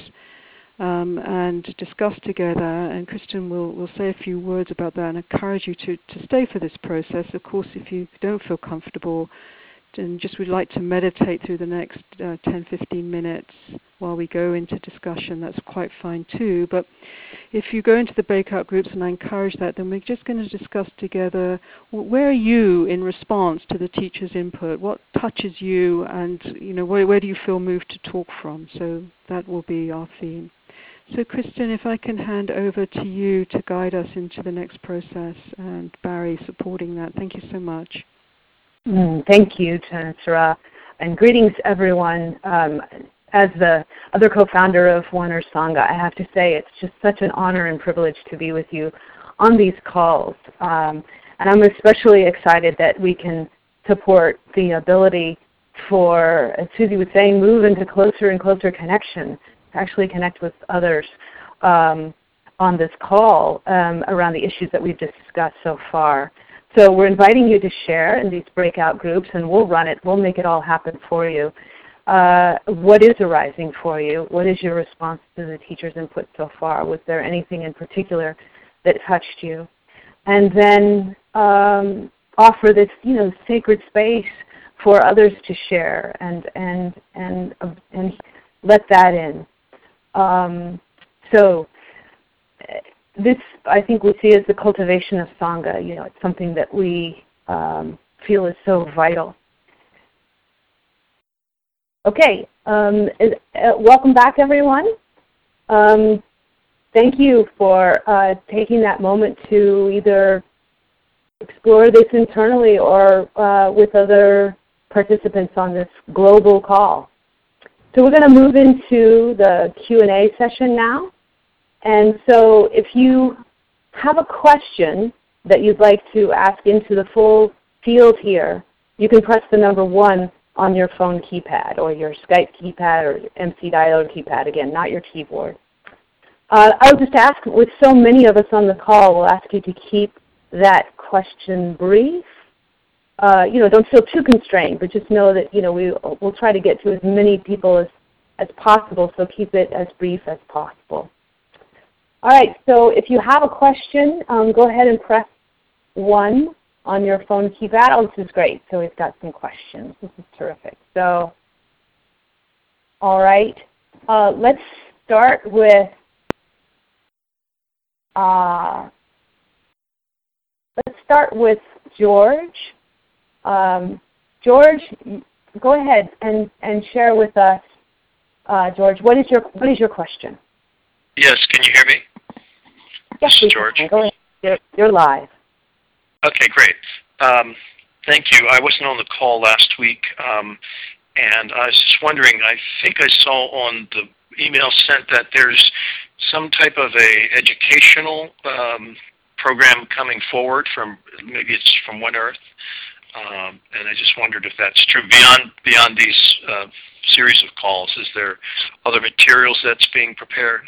um, and discuss together. And Kristen will, will say a few words about that and encourage you to, to stay for this process. Of course, if you don't feel comfortable, and just would like to meditate through the next uh, 10 15 minutes while we go into discussion, that's quite fine too. But if you go into the breakout groups, and I encourage that, then we're just going to discuss together where are you in response to the teacher's input? What touches you, and you know where, where do you feel moved to talk from? So that will be our theme. So, Kristen, if I can hand over to you to guide us into the next process, and Barry supporting that. Thank you so much. Mm, thank you, Thanissara, and greetings, everyone. Um, as the other co-founder of Earth Sangha, I have to say it's just such an honor and privilege to be with you on these calls. Um, and I'm especially excited that we can support the ability for, as Susie was saying, move into closer and closer connection actually connect with others um, on this call um, around the issues that we've discussed so far. So we're inviting you to share in these breakout groups, and we'll run it. We'll make it all happen for you. Uh, what is arising for you? What is your response to the teacher's input so far? Was there anything in particular that touched you? And then um, offer this, you know, sacred space for others to share and and and and let that in. Um, so this, I think, we see as the cultivation of sangha. You know, it's something that we um, feel is so vital. Okay, um, uh, welcome back, everyone. Um, thank you for uh, taking that moment to either explore this internally or uh, with other participants on this global call. So we're going to move into the Q&A session now. And so if you have a question that you'd like to ask into the full field here, you can press the number 1 on your phone keypad or your Skype keypad or MC dialer keypad, again, not your keyboard. Uh, I'll just ask, with so many of us on the call, we'll ask you to keep that question brief uh, you know, don't feel too constrained, but just know that you know we will try to get to as many people as as possible. So keep it as brief as possible. All right. So if you have a question, um, go ahead and press one on your phone keypad. Oh, this is great. So we've got some questions. This is terrific. So, all right. Uh, let's start with. Uh, let's start with George. Um, George, go ahead and, and share with us, uh, George, what is your what is your question? Yes, can you hear me? Yes, George. Go ahead. You're, you're live. Okay, great. Um, thank you. I wasn't on the call last week, um, and I was just wondering. I think I saw on the email sent that there's some type of a educational um, program coming forward from maybe it's from One Earth um, and I just wondered if that's true. Beyond beyond these uh, series of calls, is there other materials that's being prepared?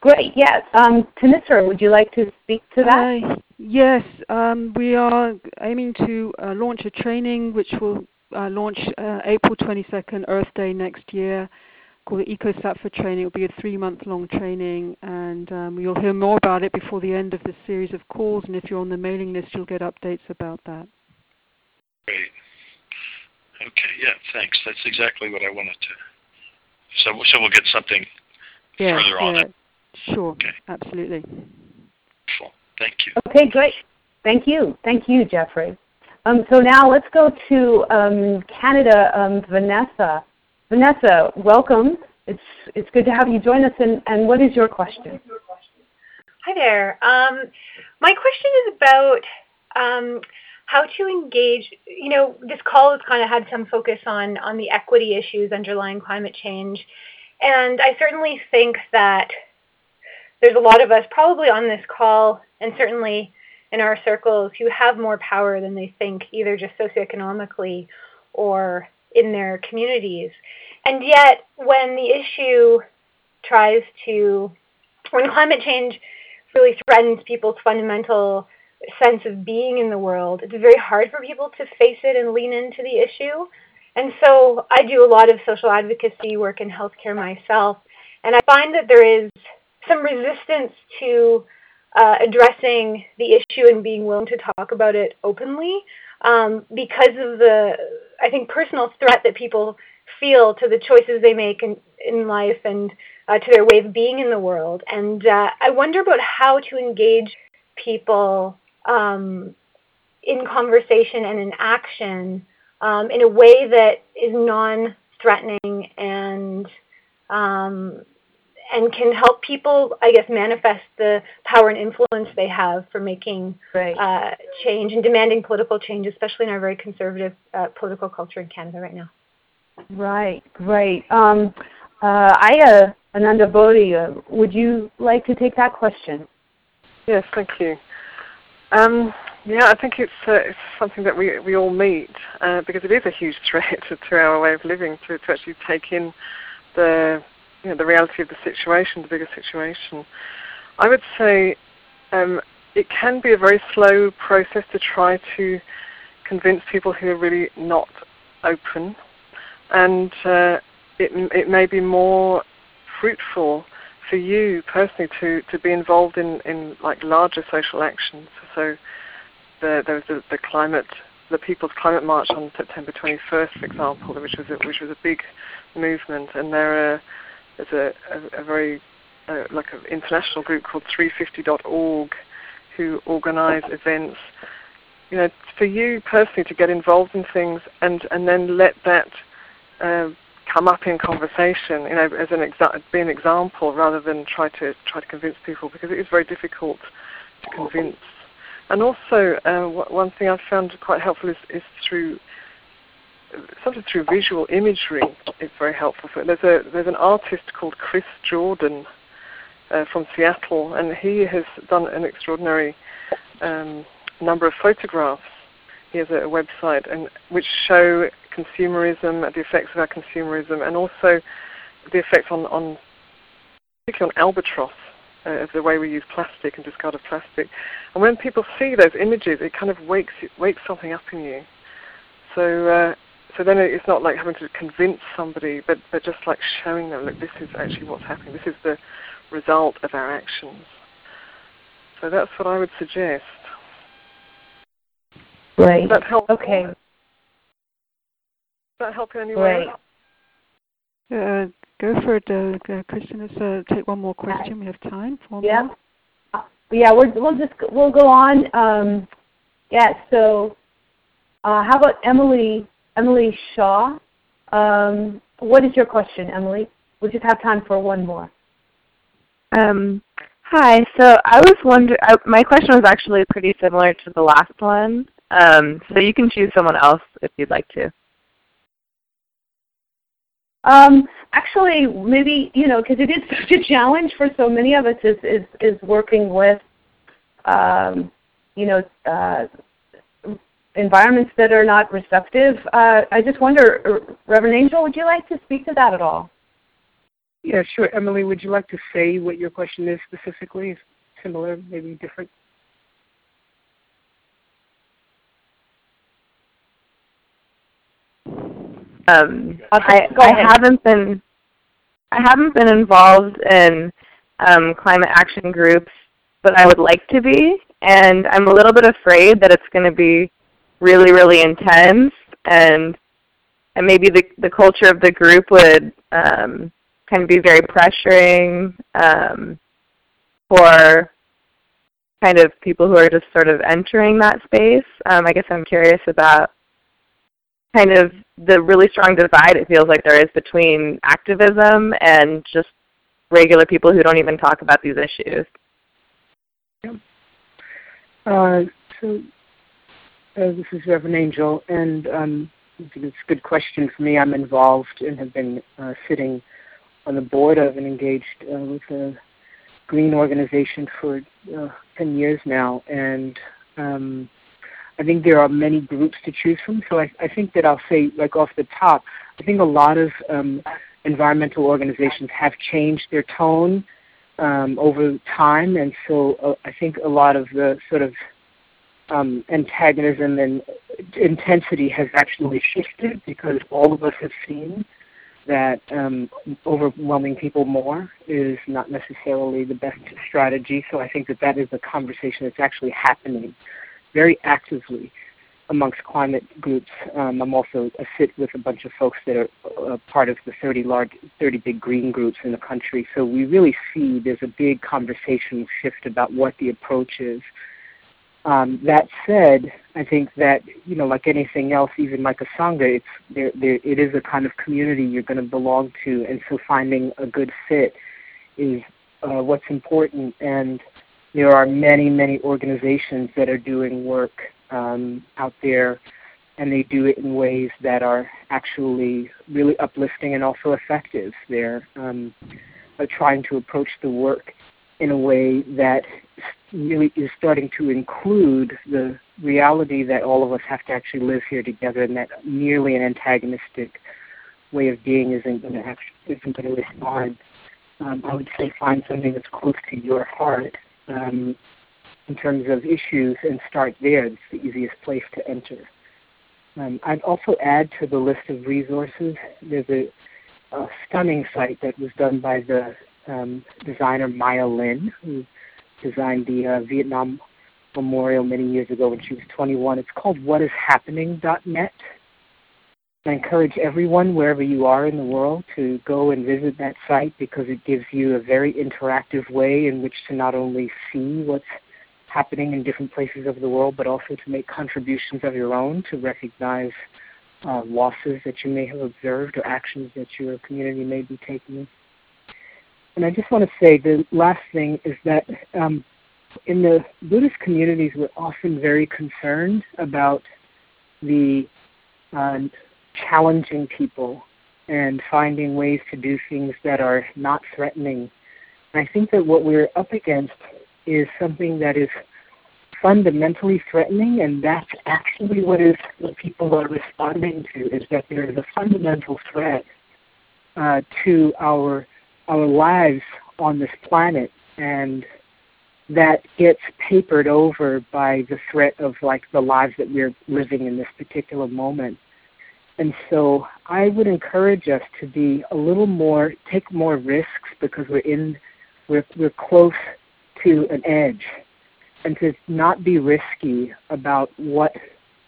Great. Yes. Um, Thanissara, would you like to speak to that? Uh, yes. Um, we are aiming to uh, launch a training which will uh, launch uh, April 22nd, Earth Day next year, called the EcoSattva training. It'll be a three-month-long training, and um, you'll hear more about it before the end of the series of calls. And if you're on the mailing list, you'll get updates about that. Great. Okay. Yeah. Thanks. That's exactly what I wanted to. So, so we'll get something yeah, further on yeah. it. Sure. Okay. Absolutely. Cool. Thank you. Okay, great. Thank you. Thank you, Jeffrey. Um, so now let's go to um, Canada, um, Vanessa. Vanessa, welcome. It's, it's good to have you join us, and, and what is your question? Hi there. Um, my question is about um, how to engage. You know, this call has kind of had some focus on on the equity issues underlying climate change, and I certainly think that there's a lot of us probably on this call, and certainly in our circles, who have more power than they think, either just socioeconomically or in their communities. And yet, when the issue tries to, when climate change really threatens people's fundamental sense of being in the world, it's very hard for people to face it and lean into the issue. And so I do a lot of social advocacy work in healthcare myself, and I find that there is some resistance to uh, addressing the issue and being willing to talk about it openly um, because of the, I think, personal threat that people feel to the choices they make in, in life and uh, to their way of being in the world. And uh, I wonder about how to engage people um, in conversation and in action um, in a way that is non-threatening and um, and can help people, I guess, manifest the power and influence they have for making Right. uh, change and demanding political change, especially in our very conservative uh, political culture in Canada right now. Right, great. Um, uh, Aya Ananda Bodhi, uh, would you like to take that question? Yes, thank you. Um, yeah, I think it's, uh, it's something that we, we all meet uh, because it is a huge threat to, to our way of living to, to actually take in the you know, the reality of the situation, the bigger situation. I would say um, it can be a very slow process to try to convince people who are really not open, and uh, it, it may be more fruitful for you personally to, to be involved in, in like larger social actions. So the, there was the, the climate, the People's Climate March on September 21st, for example, which was a, which was a big movement, and there are there's a, a, a very uh, like an international group called 350.org who organise events. You know, for you personally to get involved in things and and then let that uh, come up in conversation. You know, as an exa- be an example rather than try to try to convince people because it is very difficult to convince. And also, uh, one thing I've found quite helpful is, is through sometimes through visual imagery is very helpful. There's a there's an artist called Chris Jordan uh, from Seattle, and he has done an extraordinary um, number of photographs. He has a, a website and which show consumerism, the effects of our consumerism, and also the effects on, on particularly on albatross uh, of the way we use plastic and discarded plastic. And when people see those images, it kind of wakes wakes something up in you. So uh, so then it's not like having to convince somebody, but, but just like showing them, look, this is actually what's happening. This is the result of our actions. So that's what I would suggest. Right. Does that help? Okay. Does that help in any way? Right. Uh, go for it, uh, uh, Kristen. Let's uh, take one more question. We have time for one Yeah. more. Uh, yeah, we're, we'll just we'll go on. Um, yeah. So, uh, how about Emily Emily Shaw? Um, what is your question, Emily? We just have time for one more. Um, hi. So I was wondering. My question was actually pretty similar to the last one. Um, so you can choose someone else if you'd like to. Um, actually, maybe you know, because it is such a challenge for so many of us is is, is working with, um, you know, uh, environments that are not receptive. Uh, I just wonder, Reverend Angel, would you like to speak to that at all? Yeah, sure. Emily, would you like to say what your question is specifically? Similar, maybe different? Um, I, I haven't been I haven't been involved in um, climate action groups, but I would like to be, and I'm a little bit afraid that it's going to be really, really intense, and and maybe the the culture of the group would um, kind of be very pressuring um, for kind of people who are just sort of entering that space. Um, I guess I'm curious about kind of the really strong divide it feels like there is between activism and just regular people who don't even talk about these issues. Yeah. Uh, so uh, this is Reverend Angel, and um, it's a good question for me. I'm involved and have been uh, sitting on the board of and engaged uh, with a green organization for uh, 10 years now, and um, I think there are many groups to choose from. So I, I think that I'll say, like off the top, I think a lot of um, environmental organizations have changed their tone um, over time, and so uh, I think a lot of the sort of um, antagonism and intensity has actually shifted because all of us have seen that um, overwhelming people more is not necessarily the best strategy. So I think that that is a conversation that's actually happening very actively amongst climate groups. Um, I'm also a sit with a bunch of folks that are uh, part of the 30 large, 30 big green groups in the country. So we really see there's a big conversation shift about what the approach is. Um, that said, I think that you know, like anything else, even like a sangha, it's there, there. It is a kind of community you're going to belong to, and so finding a good fit is uh, what's important. And there are many, many organizations that are doing work um, out there, and they do it in ways that are actually really uplifting and also effective. They're um, uh, trying to approach the work in a way that really is starting to include the reality that all of us have to actually live here together, and that merely an antagonistic way of being isn't going to actually isn't going to respond. Um, I would say find something that's close to your heart um, in terms of issues and start there. It's the easiest place to enter. Um, I'd also add to the list of resources, there's a, a stunning site that was done by the um, designer Maya Lin, who designed the uh, Vietnam Memorial many years ago when she was 21. It's called whatishappening.net. I encourage everyone, wherever you are in the world, to go and visit that site because it gives you a very interactive way in which to not only see what's happening in different places of the world, but also to make contributions of your own to recognize uh, losses that you may have observed or actions that your community may be taking. And I just want to say the last thing is that um, in the Buddhist communities, we're often very concerned about the uh, challenging people and finding ways to do things that are not threatening. And I think that what we're up against is something that is fundamentally threatening, and that's actually what is what people are responding to is that there is a fundamental threat uh, to our our lives on this planet, and that gets papered over by the threat of like the lives that we're living in this particular moment. And so I would encourage us to be a little more, take more risks because we're in, we're, we're close to an edge, and to not be risky about what,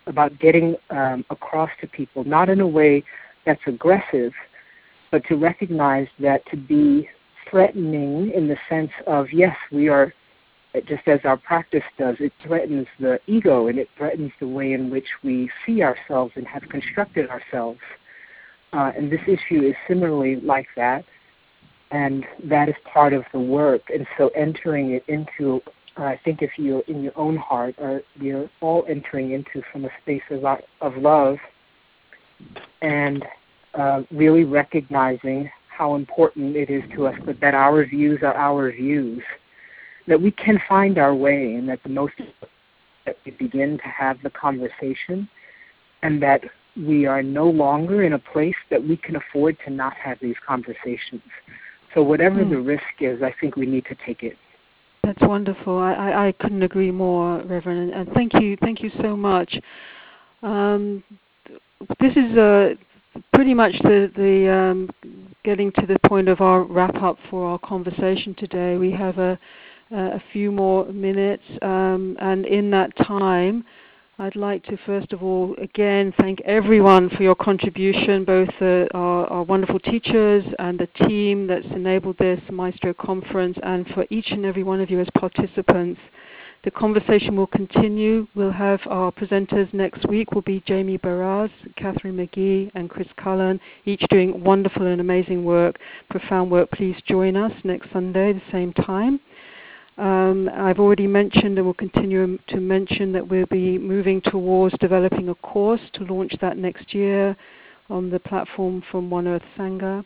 about getting um, across to people, not in a way that's aggressive, but to recognize that to be threatening in the sense of yes, we are just as our practice does, it threatens the ego and it threatens the way in which we see ourselves and have constructed ourselves. Uh, and this issue is similarly like that, and that is part of the work. And so entering it into, uh, I think if you're in your own heart, or you're all entering into from a space of, of love, and uh, really recognizing how important it is to us, but that our views are our views that we can find our way and that the most that we begin to have the conversation and that we are no longer in a place that we can afford to not have these conversations. So whatever mm. the risk is, I think we need to take it. That's wonderful. I, I, I couldn't agree more, Reverend, and thank you, thank you so much. Um, this is a pretty much the, the um, getting to the point of our wrap up for our conversation today. We have a, a few more minutes, um, and in that time, I'd like to first of all again thank everyone for your contribution, both uh, our, our, wonderful teachers and the team that's enabled this Maestro conference, and for each and every one of you as participants. The conversation will continue. We'll have our presenters next week will be Jamie Baraz, Catherine McGee, and Chris Cullen, each doing wonderful and amazing work, profound work. Please join us next Sunday, the same time. Um, I've already mentioned and will continue to mention that we'll be moving towards developing a course to launch that next year on the platform from One Earth Sangha.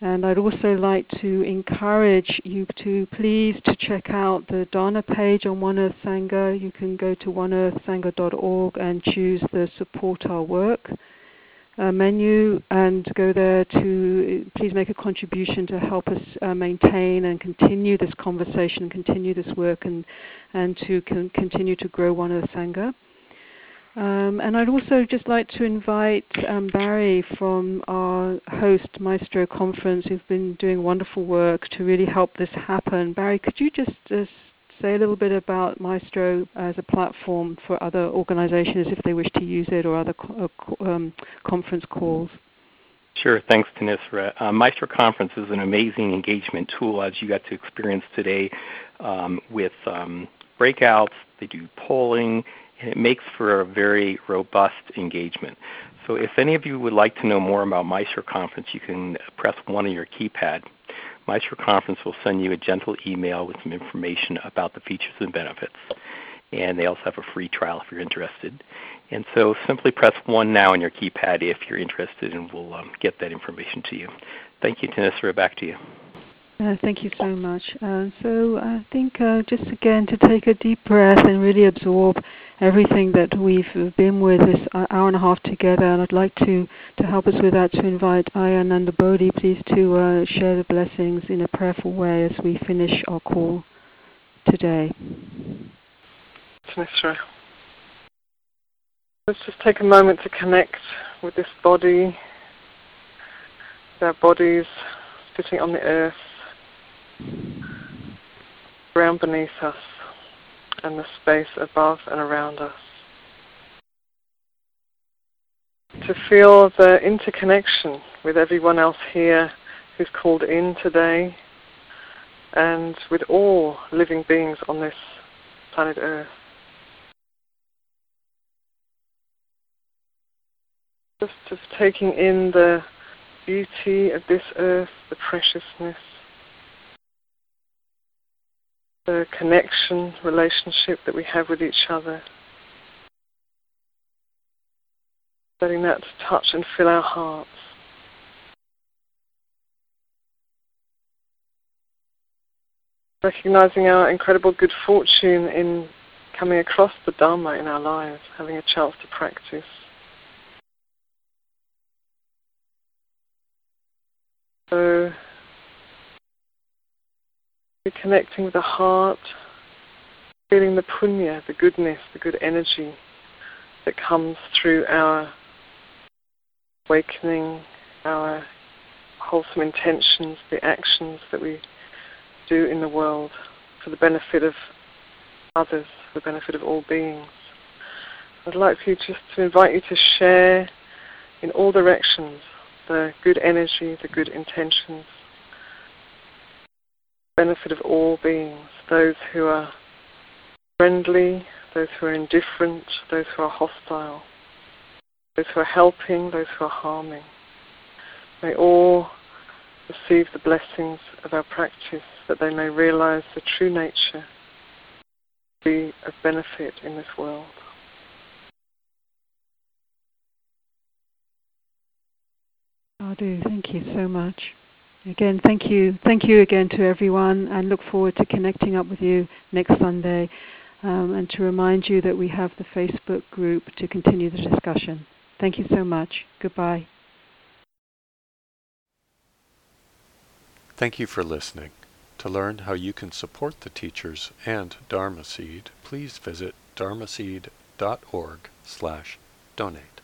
And I'd also like to encourage you to please to check out the Dana page on One Earth Sangha. You can go to oneearthsangha.org and choose the support our work uh, menu and go there to please make a contribution to help us uh, maintain and continue this conversation continue this work and, and to con- continue to grow One Earth Sangha. Um, and I'd also just like to invite um, Barry from our host Maestro conference, who's been doing wonderful work to really help this happen. Barry, could you just, just say a little bit about Maestro as a platform for other organizations if they wish to use it or other co- uh, um, conference calls? Sure. Thanks, Thanissara. Uh, Maestro Conference is an amazing engagement tool, as you got to experience today, um, with um, breakouts. They do polling, and it makes for a very robust engagement. So, if any of you would like to know more about Maestro Conference, you can press one on your keypad. Maestro Conference will send you a gentle email with some information about the features and benefits. And they also have a free trial if you're interested. And so simply press 1 now on your keypad if you're interested, and we'll um, get that information to you. Thank you, Thanissara. Back to you. Uh, thank you so much. Uh, so I think uh, just again to take a deep breath and really absorb everything that we've been with this hour and a half together. And I'd like to, to help us with that to invite Ayya Anandabodhi, please, to uh, share the blessings in a prayerful way as we finish our call today. Let's just take a moment to connect with this body, our bodies sitting on the earth ground beneath us and the space above and around us. To feel the interconnection with everyone else here who's called in today and with all living beings on this planet Earth. Just, just taking in the beauty of this earth, the preciousness, the connection, relationship that we have with each other. Letting that touch and fill our hearts. Recognizing our incredible good fortune in coming across the Dharma in our lives, having a chance to practice. So Reconnecting with the heart, feeling the punya, the goodness, the good energy that comes through our awakening, our wholesome intentions, the actions that we do in the world for the benefit of others, for the benefit of all beings. I'd like you just to invite you to share in all directions the good energy, the good intentions benefit of all beings, those who are friendly, those who are indifferent, those who are hostile, those who are helping, those who are harming. May all receive the blessings of our practice that they may realize the true nature, be of benefit in this world. Sadhu, thank you so much. Again, thank you. Thank you again to everyone and look forward to connecting up with you next Sunday. Um, and to remind you that we have the Facebook group to continue the discussion. Thank you so much. Goodbye. Thank you for listening. To learn how you can support the teachers and Dharma Seed, please visit dharma dharmaseed.org slash donate.